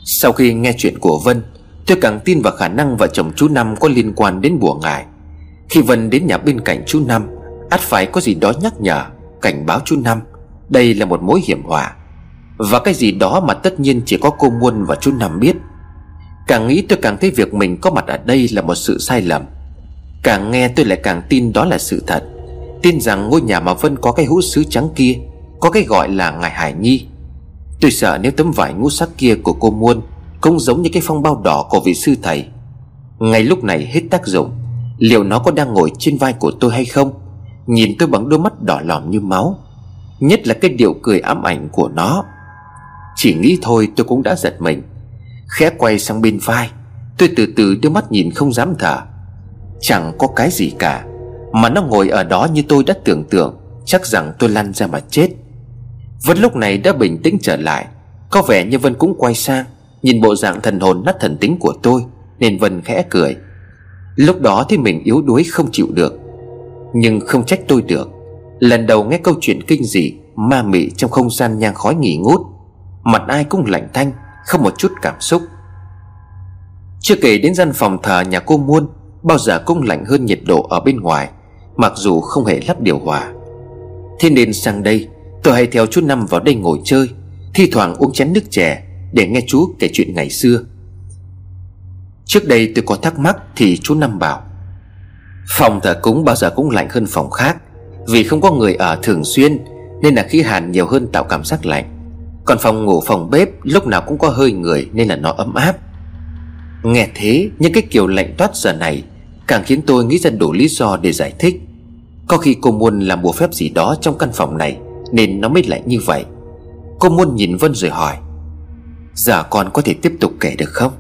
Sau khi nghe chuyện của Vân, Tôi càng tin vào khả năng vợ chồng chú Năm có liên quan đến bùa ngải. Khi Vân đến nhà bên cạnh chú Năm, ắt phải có gì đó nhắc nhở, Cảnh báo chú Năm. Đây là một mối hiểm họa. Và cái gì đó mà tất nhiên chỉ có cô Muôn và chú Năm biết. Càng nghĩ tôi càng thấy việc mình có mặt ở đây là một sự sai lầm. Càng nghe tôi lại càng tin đó là sự thật. Tin rằng ngôi nhà mà Vân có cái hũ sứ trắng kia, Có cái gọi là ngài Hải Nhi. Tôi sợ nếu tấm vải ngũ sắc kia của cô Muôn Cũng giống như cái phong bao đỏ của vị sư thầy. Ngay lúc này hết tác dụng. Liệu nó có đang ngồi trên vai của tôi hay không? Nhìn tôi bằng đôi mắt đỏ lòm như máu. Nhất là cái điệu cười ám ảnh của nó. Chỉ nghĩ thôi tôi cũng đã giật mình. Khẽ quay sang bên vai, Tôi từ từ đưa mắt nhìn không dám thở. Chẳng có cái gì cả, Mà nó ngồi ở đó như tôi đã tưởng tượng, Chắc rằng tôi lăn ra mà chết. Vân lúc này đã bình tĩnh trở lại, Có vẻ như Vân cũng quay sang, Nhìn bộ dạng thần hồn nát thần tính của tôi, Nên Vân khẽ cười. Lúc đó thì mình yếu đuối không chịu được, Nhưng không trách tôi được. Lần đầu nghe câu chuyện kinh dị, Ma mị trong không gian nhang khói nghỉ ngút, Mặt ai cũng lạnh thanh, Không một chút cảm xúc. Chưa kể đến gian phòng thờ nhà cô Muôn, Bao giờ cũng lạnh hơn nhiệt độ ở bên ngoài, Mặc dù không hề lắp điều hòa. Thế nên sang đây, Tôi hay theo chú Năm vào đây ngồi chơi, Thi thoảng uống chén nước chè Để nghe chú kể chuyện ngày xưa. Trước đây tôi có thắc mắc Thì chú Năm bảo, Phòng thờ cúng bao giờ cũng lạnh hơn phòng khác vì không có người ở thường xuyên, Nên là khí hàn nhiều hơn tạo cảm giác lạnh. Còn phòng ngủ, phòng bếp Lúc nào cũng có hơi người Nên là nó ấm áp. Nghe thế, những cái kiểu lạnh toát giờ này Càng khiến tôi nghĩ ra đủ lý do để giải thích. Có khi cô muốn làm bùa phép gì đó trong căn phòng này Nên nó mới lạnh như vậy. Cô muốn nhìn Vân rồi hỏi, Giờ con có thể tiếp tục kể được không?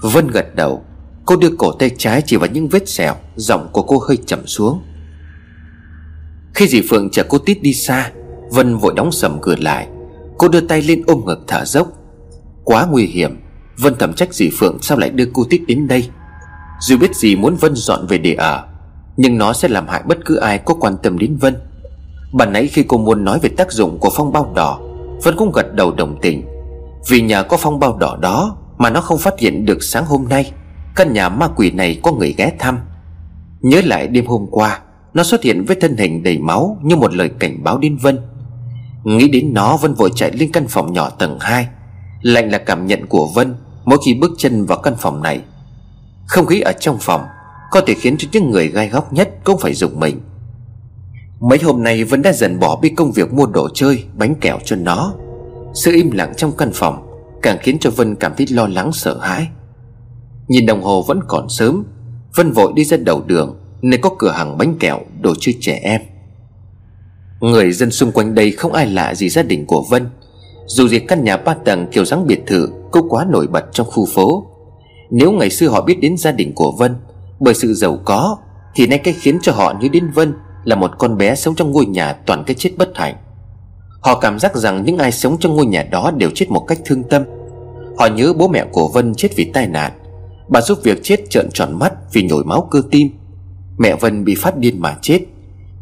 Vân gật đầu, Cô đưa cổ tay trái chỉ vào những vết sẹo, Giọng của cô hơi chậm xuống. Khi dì Phượng chở cô Tít đi xa, Vân vội đóng sầm cửa lại. Cô đưa tay lên ôm ngực thở dốc. Quá nguy hiểm, Vân thầm trách dì Phượng sao lại đưa cô Tít đến đây? Dù biết dì muốn Vân dọn về để ở, Nhưng nó sẽ làm hại bất cứ ai có quan tâm đến Vân. Bạn nãy khi cô muốn nói về tác dụng của phong bao đỏ, Vân cũng gật đầu đồng tình. Vì nhờ có phong bao đỏ đó Mà nó không phát hiện được sáng hôm nay, Căn nhà ma quỷ này có người ghé thăm. Nhớ lại đêm hôm qua nó xuất hiện với thân hình đầy máu Như một lời cảnh báo đến Vân. Nghĩ đến nó, Vân vội chạy lên căn phòng nhỏ tầng 2 Lạnh là cảm nhận của Vân Mỗi khi bước chân vào căn phòng này. Không khí ở trong phòng Có thể khiến cho những người gai góc nhất Cũng phải dùng mình. Mấy hôm nay Vân đã dần bỏ đi công việc mua đồ chơi, Bánh kẹo cho nó. Sự im lặng trong căn phòng Càng khiến cho Vân cảm thấy lo lắng sợ hãi. Nhìn đồng hồ vẫn còn sớm, Vân vội đi ra đầu đường. Nơi có cửa hàng bánh kẹo đồ chơi trẻ em. Người dân xung quanh đây không ai lạ gì gia đình của Vân. Dù gì căn nhà ba tầng kiểu dáng biệt thự Cũng quá nổi bật trong khu phố. Nếu ngày xưa họ biết đến gia đình của Vân, Bởi sự giàu có, Thì nay cái khiến cho họ như đến Vân Là một con bé sống trong ngôi nhà toàn cái chết bất hạnh. Họ cảm giác rằng những ai sống trong ngôi nhà đó đều chết một cách thương tâm. Họ nhớ bố mẹ của Vân chết vì tai nạn. Bà giúp việc chết trợn tròn mắt vì nhồi máu cơ tim. Mẹ Vân bị phát điên mà chết.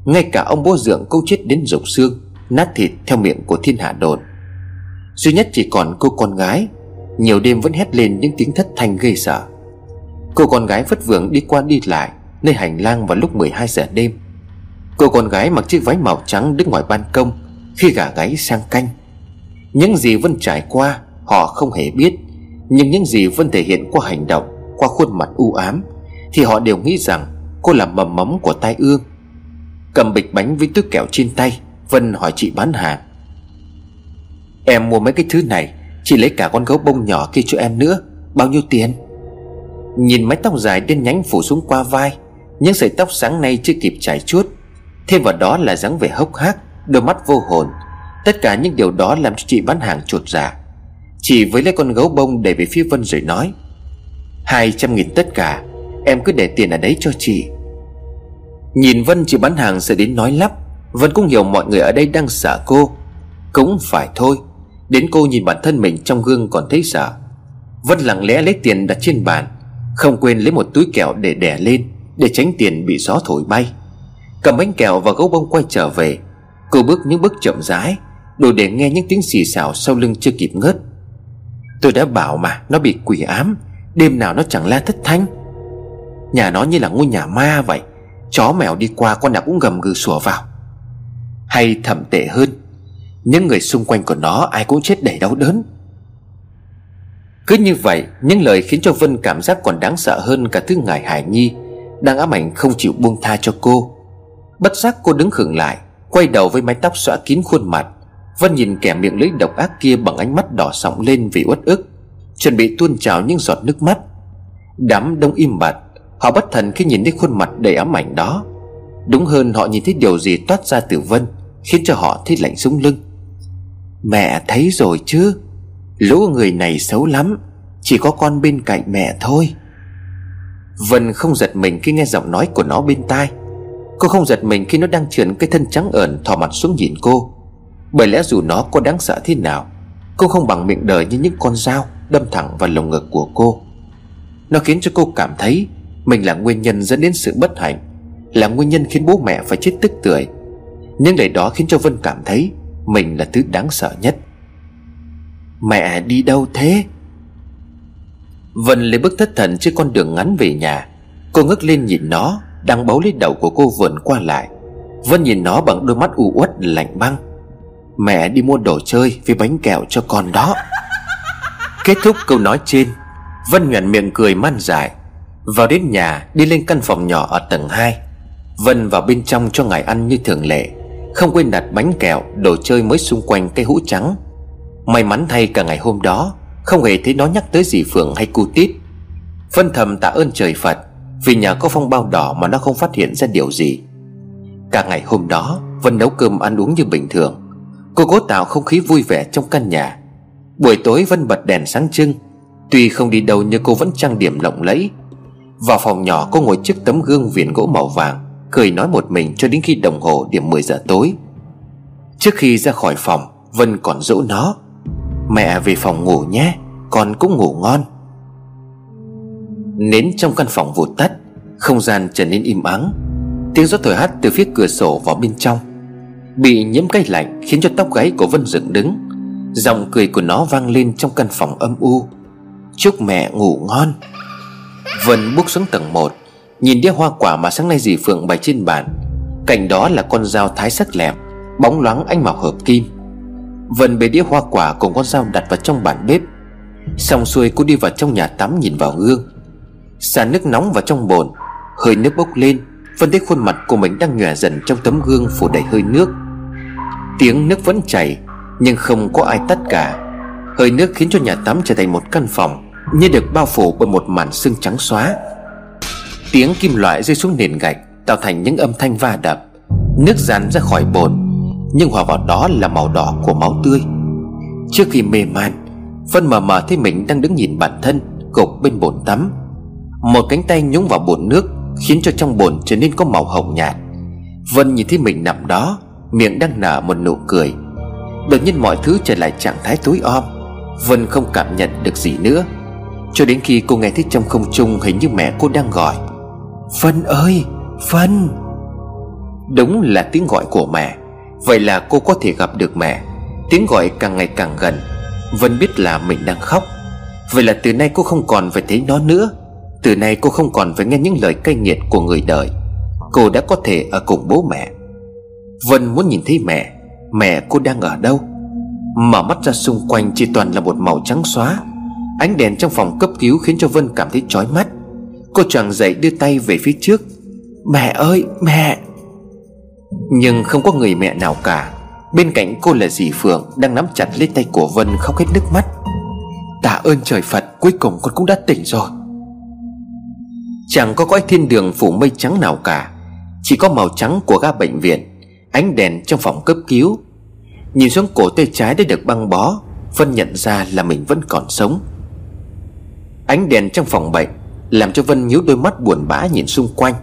Ngay cả ông bố dưỡng cũng chết đến rục xương, Nát thịt theo miệng của thiên hạ đồn. Duy nhất chỉ còn cô con gái. Nhiều đêm vẫn hét lên những tiếng thất thanh gây sợ. Cô con gái vất vưởng đi qua đi lại Nơi hành lang vào lúc 12 giờ đêm. Cô con gái mặc chiếc váy màu trắng đứng ngoài ban công, Khi gà gáy sang canh. Những gì Vân trải qua, Họ không hề biết, Nhưng những gì Vân thể hiện qua hành động, qua khuôn mặt u ám, Thì họ đều nghĩ rằng cô là mầm móng của tai ương. Cầm bịch bánh với túi kẹo trên tay, Vân hỏi chị bán hàng. Em mua mấy cái thứ này, Chị lấy cả con gấu bông nhỏ kia cho em nữa, Bao nhiêu tiền? Nhìn mái tóc dài đen nhánh phủ xuống qua vai, Những sợi tóc sáng nay chưa kịp chảy chuốt. Thêm vào đó là dáng vẻ hốc hác, Đôi mắt vô hồn. Tất cả những điều đó làm cho chị bán hàng chuột dạ. Chị với lấy con gấu bông đẩy về phía Vân rồi nói, Hai trăm nghìn tất cả, Em cứ để tiền ở đấy cho chị. Nhìn Vân chỉ bán hàng sẽ đến nói lắp. Vân cũng hiểu mọi người ở đây đang sợ cô. Cũng phải thôi. Đến cô nhìn bản thân mình trong gương còn thấy sợ. Vân lặng lẽ lấy tiền đặt trên bàn. Không quên lấy một túi kẹo để đẻ lên, Để tránh tiền bị gió thổi bay. Cầm bánh kẹo và gấu bông quay trở về. Cô bước những bước chậm rãi, Đủ để nghe những tiếng xì xào sau lưng chưa kịp ngớt. Tôi đã bảo mà, Nó bị quỷ ám, Đêm nào nó chẳng la thất thanh. Nhà nó như là ngôi nhà ma vậy. Chó mèo đi qua con nào cũng gầm gừ sủa vào. Hay thậm tệ hơn, Những người xung quanh của nó ai cũng chết đầy đau đớn. Cứ như vậy, Những lời khiến cho Vân cảm giác còn đáng sợ hơn cả thứ ngài Hải Nhi Đang ám ảnh không chịu buông tha cho cô. Bất giác cô đứng khựng lại, Quay đầu với mái tóc xõa kín khuôn mặt. Vân nhìn kẻ miệng lưỡi độc ác kia bằng ánh mắt đỏ sọng lên vì uất ức, Chuẩn bị tuôn trào những giọt nước mắt. Đám đông im bặt Họ bất thần khi nhìn thấy khuôn mặt đầy ám ảnh đó. Đúng hơn họ nhìn thấy điều gì toát ra từ Vân, Khiến cho họ thấy lạnh sống lưng. Mẹ thấy rồi chứ? Lũ người này xấu lắm, Chỉ có con bên cạnh mẹ thôi. Vân không giật mình khi nghe giọng nói của nó bên tai. Cô không giật mình khi nó đang trườn cái thân trắng ẩn thò mặt xuống nhìn cô. Bởi lẽ dù nó có đáng sợ thế nào, Cô không bằng miệng đời như những con dao Đâm thẳng vào lồng ngực của cô. Nó khiến cho cô cảm thấy mình là nguyên nhân dẫn đến sự bất hạnh, Là nguyên nhân khiến bố mẹ phải chết tức tưởi. Những lời đó khiến cho Vân cảm thấy Mình là thứ đáng sợ nhất. Mẹ đi đâu thế? Vân lấy bước thất thần trên con đường ngắn về nhà. Cô ngước lên nhìn nó, Đang bấu lấy đầu của cô vườn qua lại. Vân nhìn nó bằng đôi mắt u uất, lạnh băng. Mẹ đi mua đồ chơi với bánh kẹo cho con đó. Kết thúc câu nói trên, Vân nhuận miệng cười man dại. Vào đến nhà, đi lên căn phòng nhỏ ở tầng 2 Vân vào bên trong cho ngài ăn như thường lệ. Không quên đặt bánh kẹo, Đồ chơi mới xung quanh cây hũ trắng. May mắn thay cả ngày hôm đó, Không hề thấy nó nhắc tới dì Phượng hay cu tít. Vân thầm tạ ơn trời Phật, Vì nhà có phong bao đỏ mà nó không phát hiện ra điều gì. Cả ngày hôm đó, Vân nấu cơm ăn uống như bình thường. Cô cố tạo không khí vui vẻ trong căn nhà. Buổi tối Vân bật đèn sáng trưng. Tuy không đi đâu nhưng cô vẫn trang điểm lộng lẫy. Vào phòng nhỏ cô ngồi trước tấm gương viền gỗ màu vàng, Cười nói một mình cho đến khi đồng hồ điểm 10 giờ tối. Trước khi ra khỏi phòng, Vân còn dỗ nó. Mẹ về phòng ngủ nhé, Con cũng ngủ ngon. Nến trong căn phòng vụt tắt, Không gian trở nên im ắng. Tiếng gió thổi hắt từ phía cửa sổ vào bên trong. Bị nhiễm cái lạnh Khiến cho tóc gáy của Vân dựng đứng. Giọng cười của nó vang lên trong căn phòng âm u. Chúc mẹ ngủ ngon. Vân bước xuống tầng 1 Nhìn đĩa hoa quả mà sáng nay dì Phượng bày trên bàn. Cạnh đó là con dao thái sắc lẹm, Bóng loáng ánh màu hợp kim. Vân bê đĩa hoa quả cùng con dao đặt vào trong bàn bếp. Xong xuôi cô đi vào trong nhà tắm nhìn vào gương. Xả nước nóng vào trong bồn, Hơi nước bốc lên, Vân thấy khuôn mặt của mình đang nhòe dần trong tấm gương phủ đầy hơi nước. Tiếng nước vẫn chảy, Nhưng không có ai tắt cả. Hơi nước khiến cho nhà tắm trở thành một căn phòng. Như được bao phủ bởi một màn sương trắng xóa. Tiếng kim loại rơi xuống nền gạch, Tạo thành những âm thanh va đập, Nước rắn ra khỏi bồn, Nhưng hòa vào đó là màu đỏ của máu tươi. Trước khi mê man, Vân mờ mờ thấy mình đang đứng nhìn bản thân, Gục bên bồn tắm. Một cánh tay nhúng vào bồn nước, Khiến cho trong bồn trở nên có màu hồng nhạt. Vân nhìn thấy mình nằm đó, Miệng đang nở một nụ cười. Đột nhiên mọi thứ trở lại trạng thái tối om. Vân không cảm nhận được gì nữa. Cho đến khi cô nghe thấy trong không trung Hình như mẹ cô đang gọi. Vân ơi, Vân! Đúng là tiếng gọi của mẹ. Vậy là cô có thể gặp được mẹ. Tiếng gọi càng ngày càng gần. Vân biết là mình đang khóc. Vậy là từ nay cô không còn phải thấy nó nữa. Từ nay cô không còn phải nghe những lời cay nghiệt của người đời. Cô đã có thể ở cùng bố mẹ. Vân muốn nhìn thấy mẹ. Mẹ cô đang ở đâu? Mở mắt ra xung quanh chỉ toàn là một màu trắng xóa. Ánh đèn trong phòng cấp cứu khiến cho Vân cảm thấy chói mắt. Cô chàng dậy đưa tay về phía trước. Mẹ ơi, mẹ! Nhưng không có người mẹ nào cả. Bên cạnh cô là dì Phượng Đang nắm chặt lấy tay của Vân khóc hết nước mắt. Tạ ơn trời Phật, Cuối cùng con cũng đã tỉnh rồi. Chẳng có cõi thiên đường phủ mây trắng nào cả. Chỉ có màu trắng của ga bệnh viện, Ánh đèn trong phòng cấp cứu. Nhìn xuống cổ tay trái đã được băng bó, Vân nhận ra là mình vẫn còn sống. Ánh đèn trong phòng bệnh Làm cho Vân nhíu đôi mắt buồn bã nhìn xung quanh.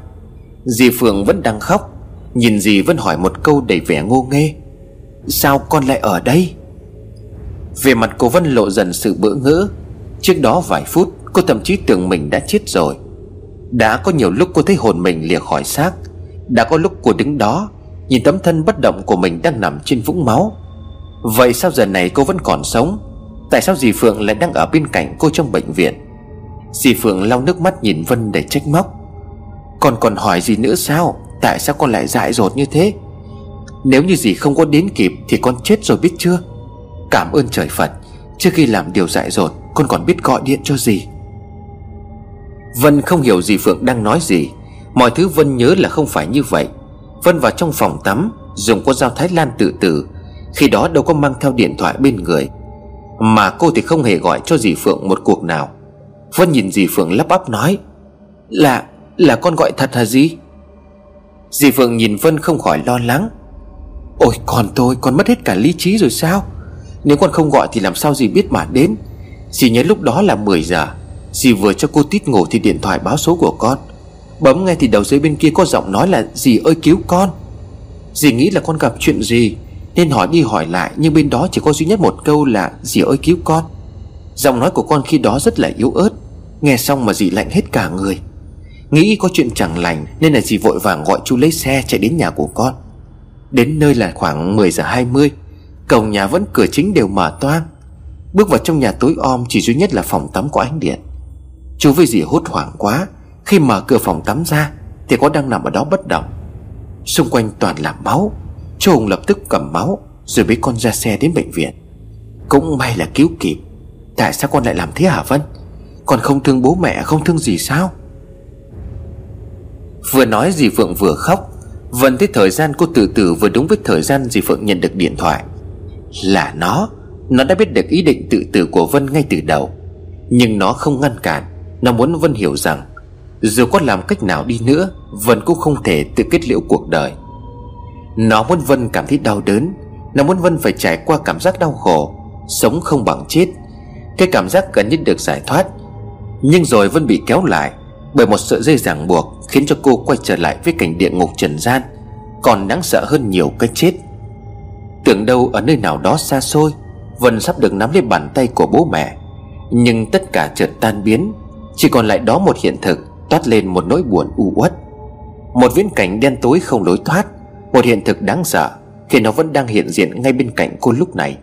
Dì Phượng vẫn đang khóc, Nhìn dì Vân hỏi một câu đầy vẻ ngô nghê. Sao con lại ở đây? Về mặt cô Vân lộ dần sự bỡ ngỡ. Trước đó vài phút, Cô thậm chí tưởng mình đã chết rồi. Đã có nhiều lúc cô thấy hồn mình lìa khỏi xác. Đã có lúc cô đứng đó, Nhìn tấm thân bất động của mình đang nằm trên vũng máu. Vậy sao giờ này cô vẫn còn sống? Tại sao dì Phượng lại đang ở bên cạnh cô trong bệnh viện? Dì Phượng lau nước mắt nhìn Vân để trách móc. Còn còn hỏi gì nữa sao? Tại sao con lại dại dột như thế? Nếu như dì không có đến kịp Thì con chết rồi biết chưa? Cảm ơn trời Phật, Trước khi làm điều dại dột, Con còn biết gọi điện cho dì. Vân không hiểu dì Phượng đang nói gì. Mọi thứ Vân nhớ là không phải như vậy. Vân vào trong phòng tắm, Dùng con dao Thái Lan tự tử. Khi đó đâu có mang theo điện thoại bên người. Mà cô thì không hề gọi cho dì Phượng một cuộc nào. Vân nhìn dì Phượng lắp bắp nói, Là là con gọi thật hả dì? Dì Phượng nhìn Vân không khỏi lo lắng. Ôi con tôi, con mất hết cả lý trí rồi sao? Nếu con không gọi thì làm sao dì biết mà đến? Dì nhớ lúc đó là 10 giờ, Dì vừa cho cô tít ngủ thì điện thoại báo số của con. Bấm nghe thì đầu dưới bên kia có giọng nói là, Dì ơi, cứu con. Dì nghĩ là con gặp chuyện gì, Nên hỏi đi hỏi lại, Nhưng bên đó chỉ có duy nhất một câu là, Dì ơi, cứu con. Giọng nói của con khi đó rất là yếu ớt. Nghe xong mà dì lạnh hết cả người. Nghĩ có chuyện chẳng lành, Nên là dì vội vàng gọi chú lấy xe chạy đến nhà của con. Đến nơi là khoảng 10 giờ 20 Cổng nhà vẫn cửa chính đều mở toang. Bước vào trong nhà tối om, Chỉ duy nhất là phòng tắm có ánh điện. Chú với dì hốt hoảng quá, Khi mở cửa phòng tắm ra, Thì có đang nằm ở đó bất động. Xung quanh toàn là máu, Chú Hùng lập tức cầm máu, Rồi bế con ra xe đến bệnh viện. Cũng may là cứu kịp, Tại sao con lại làm thế hả Vân? Con không thương bố mẹ, không thương gì sao? Vừa nói dì Phượng vừa khóc. Vân thấy thời gian cô từ từ vừa đúng với thời gian dì Phượng nhận được điện thoại. Là nó Nó đã biết được ý định tự tử của Vân ngay từ đầu. Nhưng nó không ngăn cản, Nó muốn Vân hiểu rằng, Dù có làm cách nào đi nữa, Vân cũng không thể tự kết liễu cuộc đời. Nó muốn Vân cảm thấy đau đớn, Nó muốn Vân phải trải qua cảm giác đau khổ, Sống không bằng chết. Cái cảm giác cần nhất được giải thoát nhưng rồi vẫn bị kéo lại Bởi một sợi dây ràng buộc Khiến cho cô quay trở lại với cảnh địa ngục trần gian, Còn đáng sợ hơn nhiều cái chết. Tưởng đâu ở nơi nào đó xa xôi, Vân sắp được nắm lấy bàn tay của bố mẹ. Nhưng tất cả chợt tan biến, Chỉ còn lại đó một hiện thực Toát lên một nỗi buồn u uất. Một viễn cảnh đen tối không lối thoát, Một hiện thực đáng sợ Khi nó vẫn đang hiện diện ngay bên cạnh cô lúc này.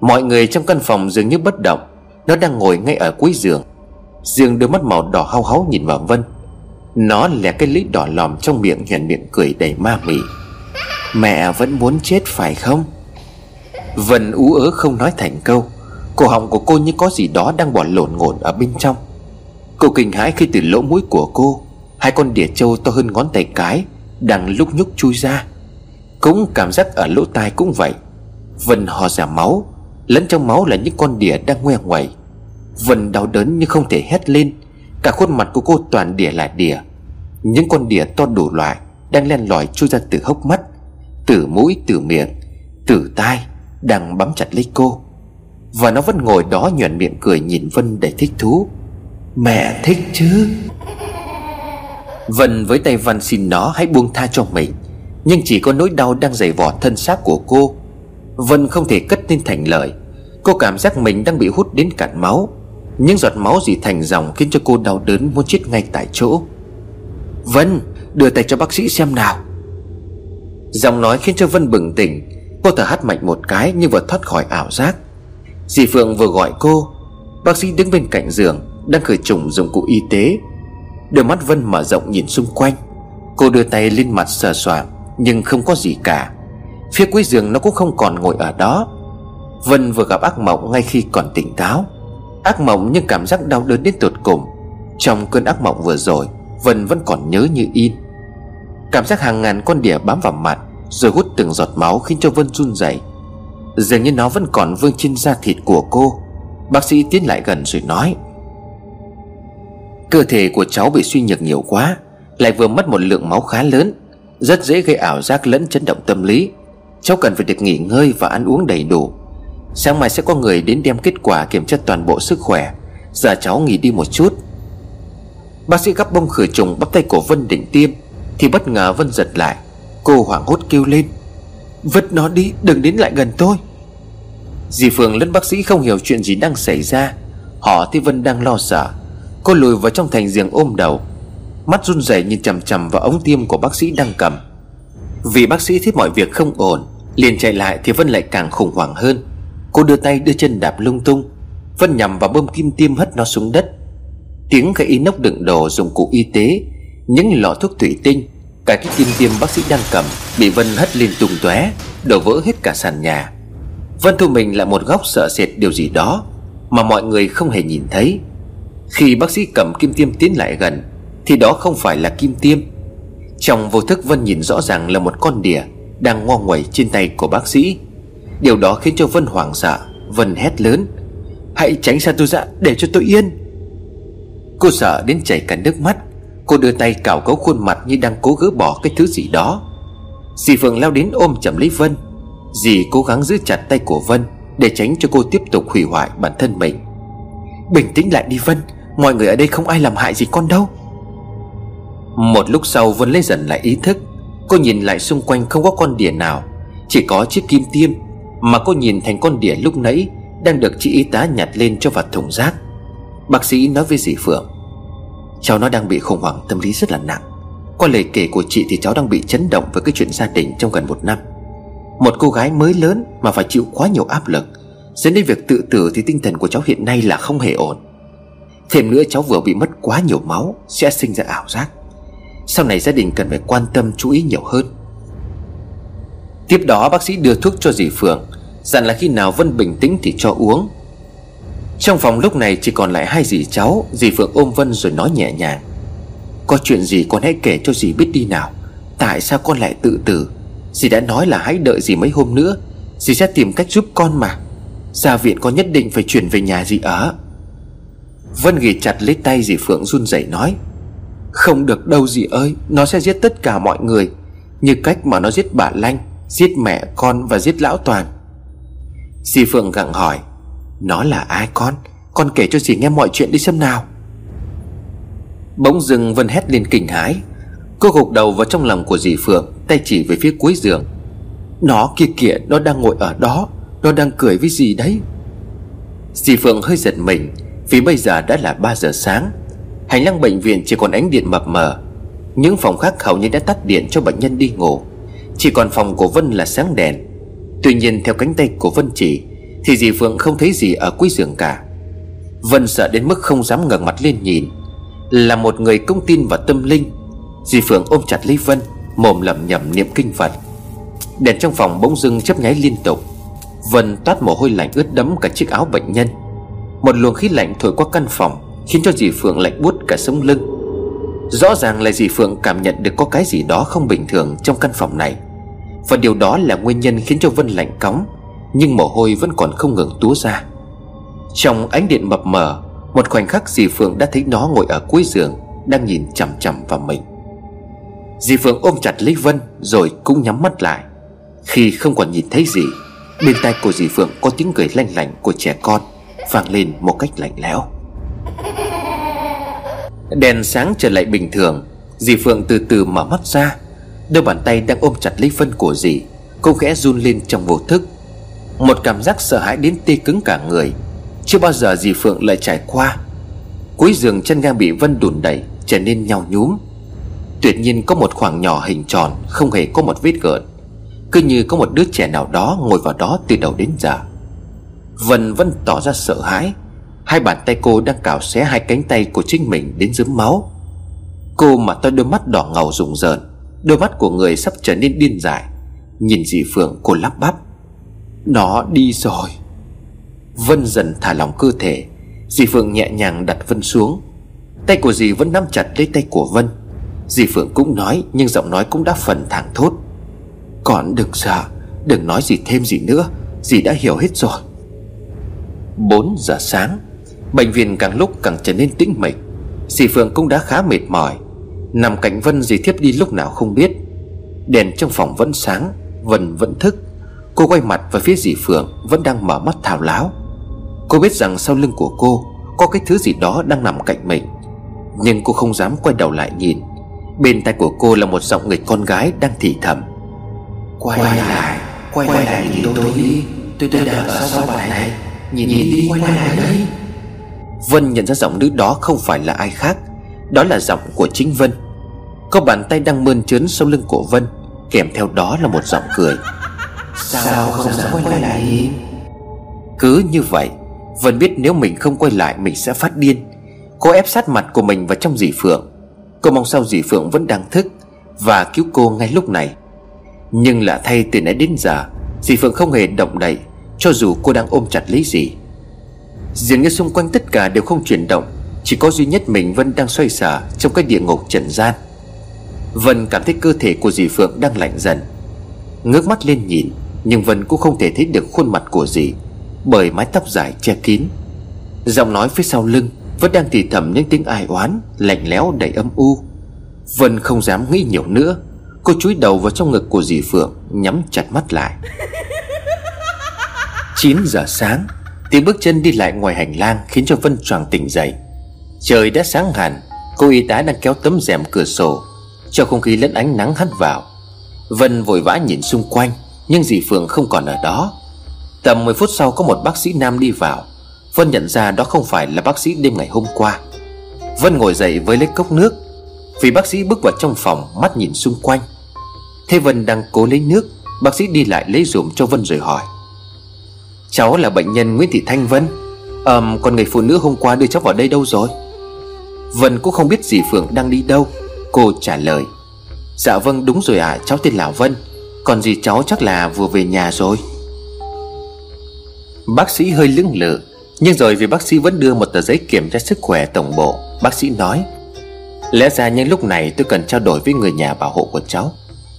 Mọi người trong căn phòng dường như bất động, Nó đang ngồi ngay ở cuối giường. Dương đôi mắt màu đỏ hao háu nhìn vào Vân. Nó lẻ cái lưỡi đỏ lòm trong miệng nhoèn miệng cười đầy ma mị. Mẹ vẫn muốn chết phải không? Vân ú ớ không nói thành câu. Cổ họng của cô như có gì đó đang bỏ lộn ngổn ở bên trong. Cô kinh hãi khi từ lỗ mũi của cô, Hai con đỉa trâu to hơn ngón tay cái Đang lúc nhúc chui ra. Cũng cảm giác ở lỗ tai cũng vậy. Vân hò ra máu, Lẫn trong máu là những con đỉa đang ngoe ngoẩy. Vân đau đớn nhưng không thể hét lên. Cả khuôn mặt của cô toàn đỉa là đỉa. Những con đỉa to đủ loại Đang len lỏi chui ra từ hốc mắt, Từ mũi, từ miệng, Từ tai Đang bám chặt lấy cô. Và nó vẫn ngồi đó nhuận miệng cười nhìn Vân để thích thú. Mẹ thích chứ? Vân với tay Văn xin nó hãy buông tha cho mình, Nhưng chỉ có nỗi đau đang dày vò thân xác của cô. Vân không thể cất lên thành lời. Cô cảm giác mình đang bị hút đến cạn máu. Những giọt máu dì thành dòng Khiến cho cô đau đớn muốn chết ngay tại chỗ. Vân, Đưa tay cho bác sĩ xem nào. Giọng nói khiến cho Vân bừng tỉnh. Cô thở hắt mạnh một cái Nhưng vừa thoát khỏi ảo giác. Dì Phượng vừa gọi cô. Bác sĩ đứng bên cạnh giường, Đang khởi trùng dụng cụ y tế. Đôi mắt Vân mở rộng nhìn xung quanh. Cô đưa tay lên mặt sờ soạng, Nhưng không có gì cả. Phía cuối giường nó cũng không còn ngồi ở đó. Vân vừa gặp ác mộng ngay khi còn tỉnh táo. Ác mộng nhưng cảm giác đau đớn đến tột cùng. Trong cơn ác mộng vừa rồi, Vân vẫn còn nhớ như in. Cảm giác hàng ngàn con đỉa bám vào mặt, Rồi hút từng giọt máu khiến cho Vân run rẩy. Dường như nó vẫn còn vương trên da thịt của cô. Bác sĩ tiến lại gần rồi nói, Cơ thể của cháu bị suy nhược nhiều quá, Lại vừa mất một lượng máu khá lớn, Rất dễ gây ảo giác lẫn chấn động tâm lý. Cháu cần phải được nghỉ ngơi và ăn uống đầy đủ. Sáng mai sẽ có người đến đem kết quả kiểm tra toàn bộ sức khỏe. Giờ cháu nghỉ đi một chút. Bác sĩ gắp bông khử trùng bắt tay cổ Vân định tiêm, Thì bất ngờ Vân giật lại. Cô hoảng hốt kêu lên. Vứt nó đi, đừng đến lại gần tôi. Dì Phương lẫn bác sĩ không hiểu chuyện gì đang xảy ra. Họ thì Vân đang lo sợ. Cô lùi vào trong thành giường ôm đầu. Mắt run rẩy nhìn chằm chằm vào ống tiêm của bác sĩ đang cầm. Vì bác sĩ thấy mọi việc không ổn, Liền chạy lại thì Vân lại càng khủng hoảng hơn. Cô đưa tay đưa chân đạp lung tung. Vân nhằm vào bơm kim tiêm hất nó xuống đất. Tiếng cái inox đựng đồ dụng cụ y tế, Những lọ thuốc thủy tinh, Cả cái kim tiêm bác sĩ đang cầm Bị Vân hất lên tung tóe, Đổ vỡ hết cả sàn nhà. Vân thu mình lại một góc sợ sệt điều gì đó Mà mọi người không hề nhìn thấy. Khi bác sĩ cầm kim tiêm tiến lại gần, Thì đó không phải là kim tiêm. Trong vô thức Vân nhìn rõ ràng là một con đỉa Đang ngo nguẩy trên tay của bác sĩ. Điều đó khiến cho Vân hoảng sợ, Vân hét lớn. Hãy tránh xa tôi ra để cho tôi yên. Cô sợ đến chảy cả nước mắt. Cô đưa tay cào cấu khuôn mặt như đang cố gỡ bỏ cái thứ gì đó. Dì Phượng lao đến ôm chầm lấy Vân. Dì cố gắng giữ chặt tay của Vân Để tránh cho cô tiếp tục hủy hoại bản thân mình. Bình tĩnh lại đi Vân, Mọi người ở đây không ai làm hại gì con đâu. Một lúc sau, Vân lấy dần lại ý thức. Cô nhìn lại xung quanh không có con đỉa nào, Chỉ có chiếc kim tiêm mà cô nhìn thành con đỉa lúc nãy Đang được chị y tá nhặt lên cho vào thùng rác. Bác sĩ nói với dì Phượng, Cháu nó đang bị khủng hoảng tâm lý rất là nặng. Qua lời kể của chị thì cháu đang bị chấn động Với cái chuyện gia đình trong gần một năm. Một cô gái mới lớn mà phải chịu quá nhiều áp lực, Dẫn đến việc tự tử thì tinh thần của cháu hiện nay là không hề ổn. Thêm nữa cháu vừa bị mất quá nhiều máu, Sẽ sinh ra ảo giác. Sau này gia đình cần phải quan tâm, chú ý nhiều hơn. Tiếp đó bác sĩ đưa thuốc cho dì Phượng Dặn là khi nào Vân bình tĩnh thì cho uống. Trong phòng lúc này chỉ còn lại hai dì cháu, Dì Phượng ôm Vân rồi nói nhẹ nhàng. Có chuyện gì con hãy kể cho dì biết đi nào. Tại sao con lại tự tử? Dì đã nói là hãy đợi dì mấy hôm nữa. Dì sẽ tìm cách giúp con mà. Ra viện con nhất định phải chuyển về nhà dì ở. Vân ghì chặt lấy tay dì Phượng run rẩy nói, Không được đâu dì ơi, Nó sẽ giết tất cả mọi người. Như cách mà nó giết bà Lanh, Giết mẹ con và giết lão Toàn. Dì Phượng gặng hỏi, Nó là ai con? Con kể cho dì nghe mọi chuyện đi xem nào. Bỗng dưng Vân hét lên kinh hãi, Cô gục đầu vào trong lòng của dì Phượng Tay chỉ về phía cuối giường. Nó kia kìa, nó đang ngồi ở đó, Nó đang cười với dì đấy. Dì Phượng hơi giật mình, Vì bây giờ đã là 3 giờ sáng. Hành lang bệnh viện chỉ còn ánh điện mập mờ. Những phòng khác hầu như đã tắt điện cho bệnh nhân đi ngủ. Chỉ còn phòng của Vân là sáng đèn. Tuy nhiên theo cánh tay của Vân chỉ, Thì dì Phượng không thấy gì ở cuối giường cả. Vân sợ đến mức không dám ngẩng mặt lên nhìn. Là một người công tin và tâm linh, Dì Phượng ôm chặt lấy Vân, Mồm lẩm nhẩm niệm kinh Phật. Đèn trong phòng bỗng dưng chấp nháy liên tục. Vân toát mồ hôi lạnh ướt đẫm cả chiếc áo bệnh nhân. Một luồng khí lạnh thổi qua căn phòng, Khiến cho dì Phượng lạnh buốt cả sống lưng. Rõ ràng là dì Phượng cảm nhận được có cái gì đó không bình thường trong căn phòng này. Và điều đó là nguyên nhân khiến cho Vân lạnh cóng, Nhưng mồ hôi vẫn còn không ngừng túa ra. Trong ánh điện mập mờ, Một khoảnh khắc dì Phượng đã thấy nó ngồi ở cuối giường, Đang nhìn chằm chằm vào mình. Dì Phượng ôm chặt lấy Vân, Rồi cũng nhắm mắt lại. Khi không còn nhìn thấy gì, Bên tai của dì Phượng có tiếng cười lanh lành của trẻ con, vang lên một cách lạnh lẽo. Đèn sáng trở lại bình thường, Dì Phượng từ từ mở mắt ra Đôi bàn tay đang ôm chặt lấy phân của dì, Cô khẽ run lên trong vô thức. Một cảm giác sợ hãi đến tê cứng cả người. Chưa bao giờ dì Phượng lại trải qua. Cuối giường chân ga bị Vân đùn đẩy, Trở nên nhau nhúm. Tuyệt nhiên có một khoảng nhỏ hình tròn, Không hề có một vết gợn. Cứ như có một đứa trẻ nào đó ngồi vào đó từ đầu đến giờ. Vân vẫn tỏ ra sợ hãi. Hai bàn tay cô đang cào xé hai cánh tay của chính mình đến dớm máu. Cô mà to đôi mắt đỏ ngầu rùng rợn Đôi mắt của người sắp trở nên điên dại. Nhìn dì Phượng cô lắp bắp. Nó đi rồi. Vân dần thả lỏng cơ thể. Dì Phượng nhẹ nhàng đặt Vân xuống. Tay của dì vẫn nắm chặt lấy tay của Vân. Dì Phượng cũng nói, Nhưng giọng nói cũng đã phần thẳng thốt. Còn đừng sợ, Đừng nói gì thêm gì nữa. Dì đã hiểu hết rồi. 4 giờ sáng, Bệnh viện càng lúc càng trở nên tĩnh mịch. Dì Phượng cũng đã khá mệt mỏi. Nằm cạnh Vân dì thiếp đi lúc nào không biết. Đèn trong phòng vẫn sáng Vân vẫn thức. Cô quay mặt về phía dì Phượng Vẫn đang mở mắt thào láo. Cô biết rằng sau lưng của cô Có cái thứ gì đó đang nằm cạnh mình. Nhưng cô không dám quay đầu lại nhìn. Bên tay của cô là một giọng người con gái đang thì thầm. Quay, quay lại Quay, quay lại nhìn tôi đi. Tôi tôi đang ở sau bài này. Nhìn, nhìn đi quay lại đây Vân nhận ra giọng nữ đó không phải là ai khác. Đó là giọng của chính Vân Có bàn tay đang mơn trớn sau lưng của Vân Kèm theo đó là một giọng cười. Sao không dám quay lại? Đi Cứ như vậy Vân biết nếu mình không quay lại Mình sẽ phát điên. Cô ép sát mặt của mình vào trong dì Phượng. Cô mong sao dì Phượng vẫn đang thức Và cứu cô ngay lúc này. Nhưng lạ thay từ nãy đến giờ Dì Phượng không hề động đậy Cho dù cô đang ôm chặt lấy dì. Dường như xung quanh tất cả đều không chuyển động Chỉ có duy nhất mình Vân đang xoay sở Trong cái địa ngục trần gian Vân cảm thấy cơ thể của dì Phượng đang lạnh dần. Ngước mắt lên nhìn Nhưng Vân cũng không thể thấy được khuôn mặt của dì Bởi mái tóc dài che kín. Giọng nói phía sau lưng Vẫn đang thì thầm những tiếng ai oán Lạnh lẽo đầy âm u. Vân không dám nghĩ nhiều nữa. Cô chúi đầu vào trong ngực của dì Phượng Nhắm chặt mắt lại. *laughs* 9 giờ sáng Tiếng bước chân đi lại ngoài hành lang Khiến cho Vân choàng tỉnh dậy. Trời đã sáng hẳn Cô y tá đang kéo tấm rèm cửa sổ cho không khí lẫn ánh nắng hắt vào. Vân vội vã nhìn xung quanh, Nhưng dì Phượng không còn ở đó. Tầm 10 phút sau có một bác sĩ nam đi vào, Vân nhận ra đó không phải là bác sĩ đêm ngày hôm qua. Vân ngồi dậy với lấy cốc nước, Vì bác sĩ bước vào trong phòng Mắt nhìn xung quanh. Thế Vân đang cố lấy nước, Bác sĩ đi lại lấy dùm cho Vân rồi hỏi. Cháu là bệnh nhân Nguyễn Thị Thanh Vân. Ờm, còn người phụ nữ hôm qua đưa cháu vào đây đâu rồi? Vân cũng không biết dì Phượng đang đi đâu. Cô trả lời Dạ vâng đúng rồi ạ à, cháu tên là Vân. Còn gì cháu chắc là vừa về nhà rồi. Bác sĩ hơi lưỡng lự Nhưng rồi vì bác sĩ vẫn đưa một tờ giấy kiểm tra sức khỏe tổng bộ Bác sĩ nói Lẽ ra những lúc này tôi cần trao đổi với người nhà bảo hộ của cháu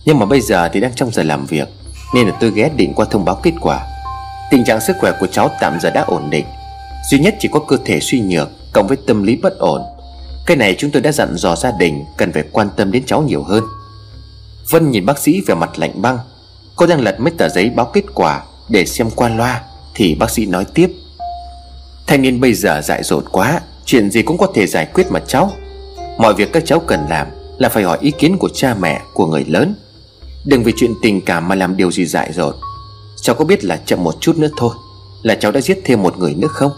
Nhưng mà bây giờ thì đang trong giờ làm việc Nên là tôi ghé định qua thông báo kết quả. Tình trạng sức khỏe của cháu tạm giờ đã ổn định Duy nhất chỉ có cơ thể suy nhược Cộng với tâm lý bất ổn. Cái này chúng tôi đã dặn dò gia đình Cần phải quan tâm đến cháu nhiều hơn. Vân nhìn bác sĩ về mặt lạnh băng. Cô đang lật mấy tờ giấy báo kết quả Để xem qua loa, Thì bác sĩ nói tiếp. Thanh niên bây giờ dại dột quá, Chuyện gì cũng có thể giải quyết mà cháu. Mọi việc các cháu cần làm Là phải hỏi ý kiến của cha mẹ, Của người lớn. Đừng vì chuyện tình cảm mà làm điều gì dại dột. Cháu có biết là chậm một chút nữa thôi, Là cháu đã giết thêm một người nữa không?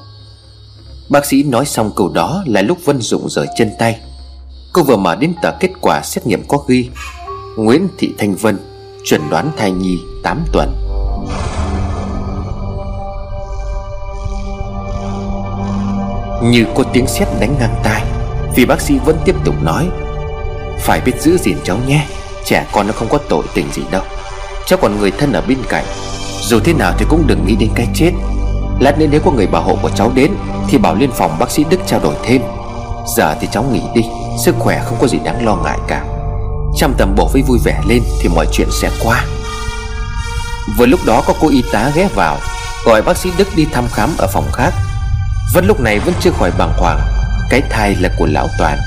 Bác sĩ nói xong câu đó Là lúc Vân Dụng rời chân tay. Cô vừa mở đến tờ kết quả xét nghiệm có ghi Nguyễn Thị Thanh Vân Chuẩn đoán thai nhi 8 tuần. Như có tiếng sét đánh ngang tai, Vì bác sĩ vẫn tiếp tục nói, Phải biết giữ gìn cháu nhé, Trẻ con nó không có tội tình gì đâu. Cháu còn người thân ở bên cạnh, Dù thế nào thì cũng đừng nghĩ đến cái chết. Lát nữa nếu có người bảo hộ của cháu đến, Thì bảo lên phòng bác sĩ Đức trao đổi thêm. Giờ thì cháu nghỉ đi, Sức khỏe không có gì đáng lo ngại cả. Chăm tầm bổ với vui vẻ lên Thì mọi chuyện sẽ qua. Vừa lúc đó có cô y tá ghé vào, Gọi bác sĩ Đức đi thăm khám ở phòng khác. Vân lúc này vẫn chưa khỏi bàng hoàng, Cái thai là của lão Toàn.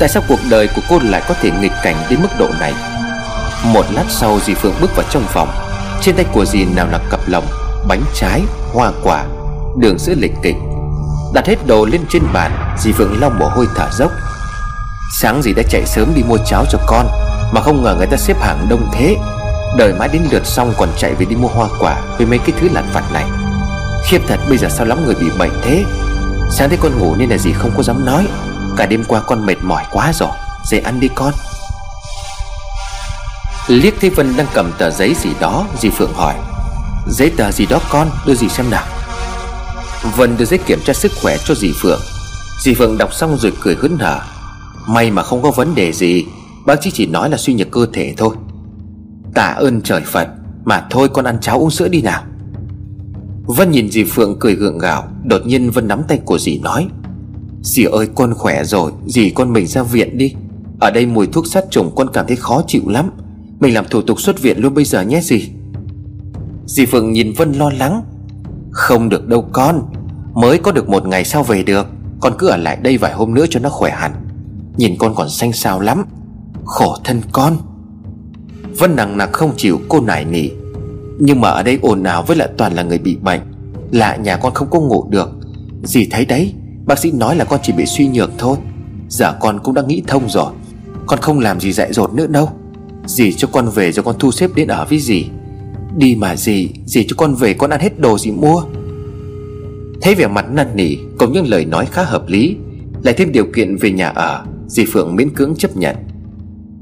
Tại sao cuộc đời của cô lại có thể nghịch cảnh đến mức độ này? Một lát sau, dì Phượng bước vào trong phòng. Trên tay của dì nào là cặp lồng Bánh trái, hoa quả Đường sữa lịch kịch Đặt hết đồ lên trên bàn Dì Phượng long mồ hôi thả dốc. Sáng dì đã chạy sớm đi mua cháo cho con Mà không ngờ người ta xếp hàng đông thế. Đợi mãi đến lượt xong còn chạy về đi mua hoa quả Với mấy cái thứ lặt vặt này. Khiếp thật bây giờ sao lắm người bị bệnh thế? Sáng thấy con ngủ nên là dì không có dám nói. Cả đêm qua con mệt mỏi quá rồi Dậy ăn đi con. Liếc thấy Vân đang cầm tờ giấy gì đó Dì Phượng hỏi. Giấy tờ gì đó con, đưa dì xem nào. Vân đưa giấy kiểm tra sức khỏe cho dì Phượng. Dì Phượng đọc xong rồi cười hớn hở. May mà không có vấn đề gì, Bác sĩ chỉ nói là suy nhược cơ thể thôi. Tạ ơn trời Phật, Mà thôi con ăn cháo uống sữa đi nào. Vân nhìn dì Phượng cười gượng gạo, Đột nhiên Vân nắm tay của dì nói, Dì ơi, con khỏe rồi, Dì con mình ra viện đi. Ở đây mùi thuốc sát trùng con cảm thấy khó chịu lắm. Mình làm thủ tục xuất viện luôn bây giờ nhé dì. Dì Phượng nhìn Vân lo lắng. Không được đâu con, Mới có được một ngày sau về được, Con cứ ở lại đây vài hôm nữa cho nó khỏe hẳn. Nhìn con còn xanh xao lắm, Khổ thân con. Vân nặng nặc không chịu, cô nài nỉ. Nhưng mà ở đây ồn ào với lại toàn là người bị bệnh, Lạ nhà con không có ngủ được. Dì thấy đấy, Bác sĩ nói là con chỉ bị suy nhược thôi. Giờ con cũng đã nghĩ thông rồi, Con không làm gì dại dột nữa đâu. Dì cho con về cho con thu xếp đến ở với dì. Đi mà gì, Dì cho con về con ăn hết đồ gì mua. Thấy vẻ mặt năn nỉ Cùng những lời nói khá hợp lý Lại thêm điều kiện về nhà ở Dì Phượng miễn cưỡng chấp nhận.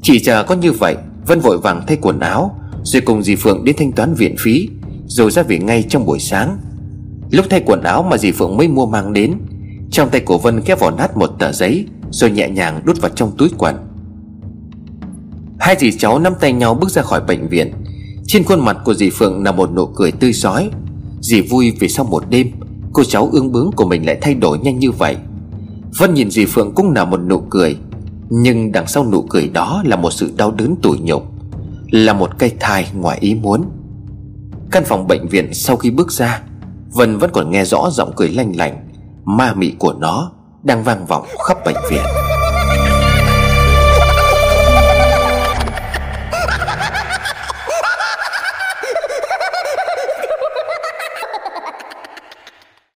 Chỉ chờ có như vậy Vân vội vàng thay quần áo Rồi cùng dì Phượng đến thanh toán viện phí Rồi ra về ngay trong buổi sáng. Lúc thay quần áo mà dì Phượng mới mua mang đến Trong tay của Vân kéo vỏ nát một tờ giấy Rồi nhẹ nhàng đút vào trong túi quần. Hai dì cháu nắm tay nhau bước ra khỏi bệnh viện. Trên khuôn mặt của dì Phượng là một nụ cười tươi rói Dì vui vì sau một đêm, Cô cháu ương bướng của mình lại thay đổi nhanh như vậy. Vân nhìn dì Phượng cũng là một nụ cười, Nhưng đằng sau nụ cười đó là một sự đau đớn tủi nhục, Là một cây thai ngoài ý muốn. Căn phòng bệnh viện sau khi bước ra, Vân vẫn còn nghe rõ giọng cười lanh lành Ma mị của nó Đang vang vọng khắp bệnh viện.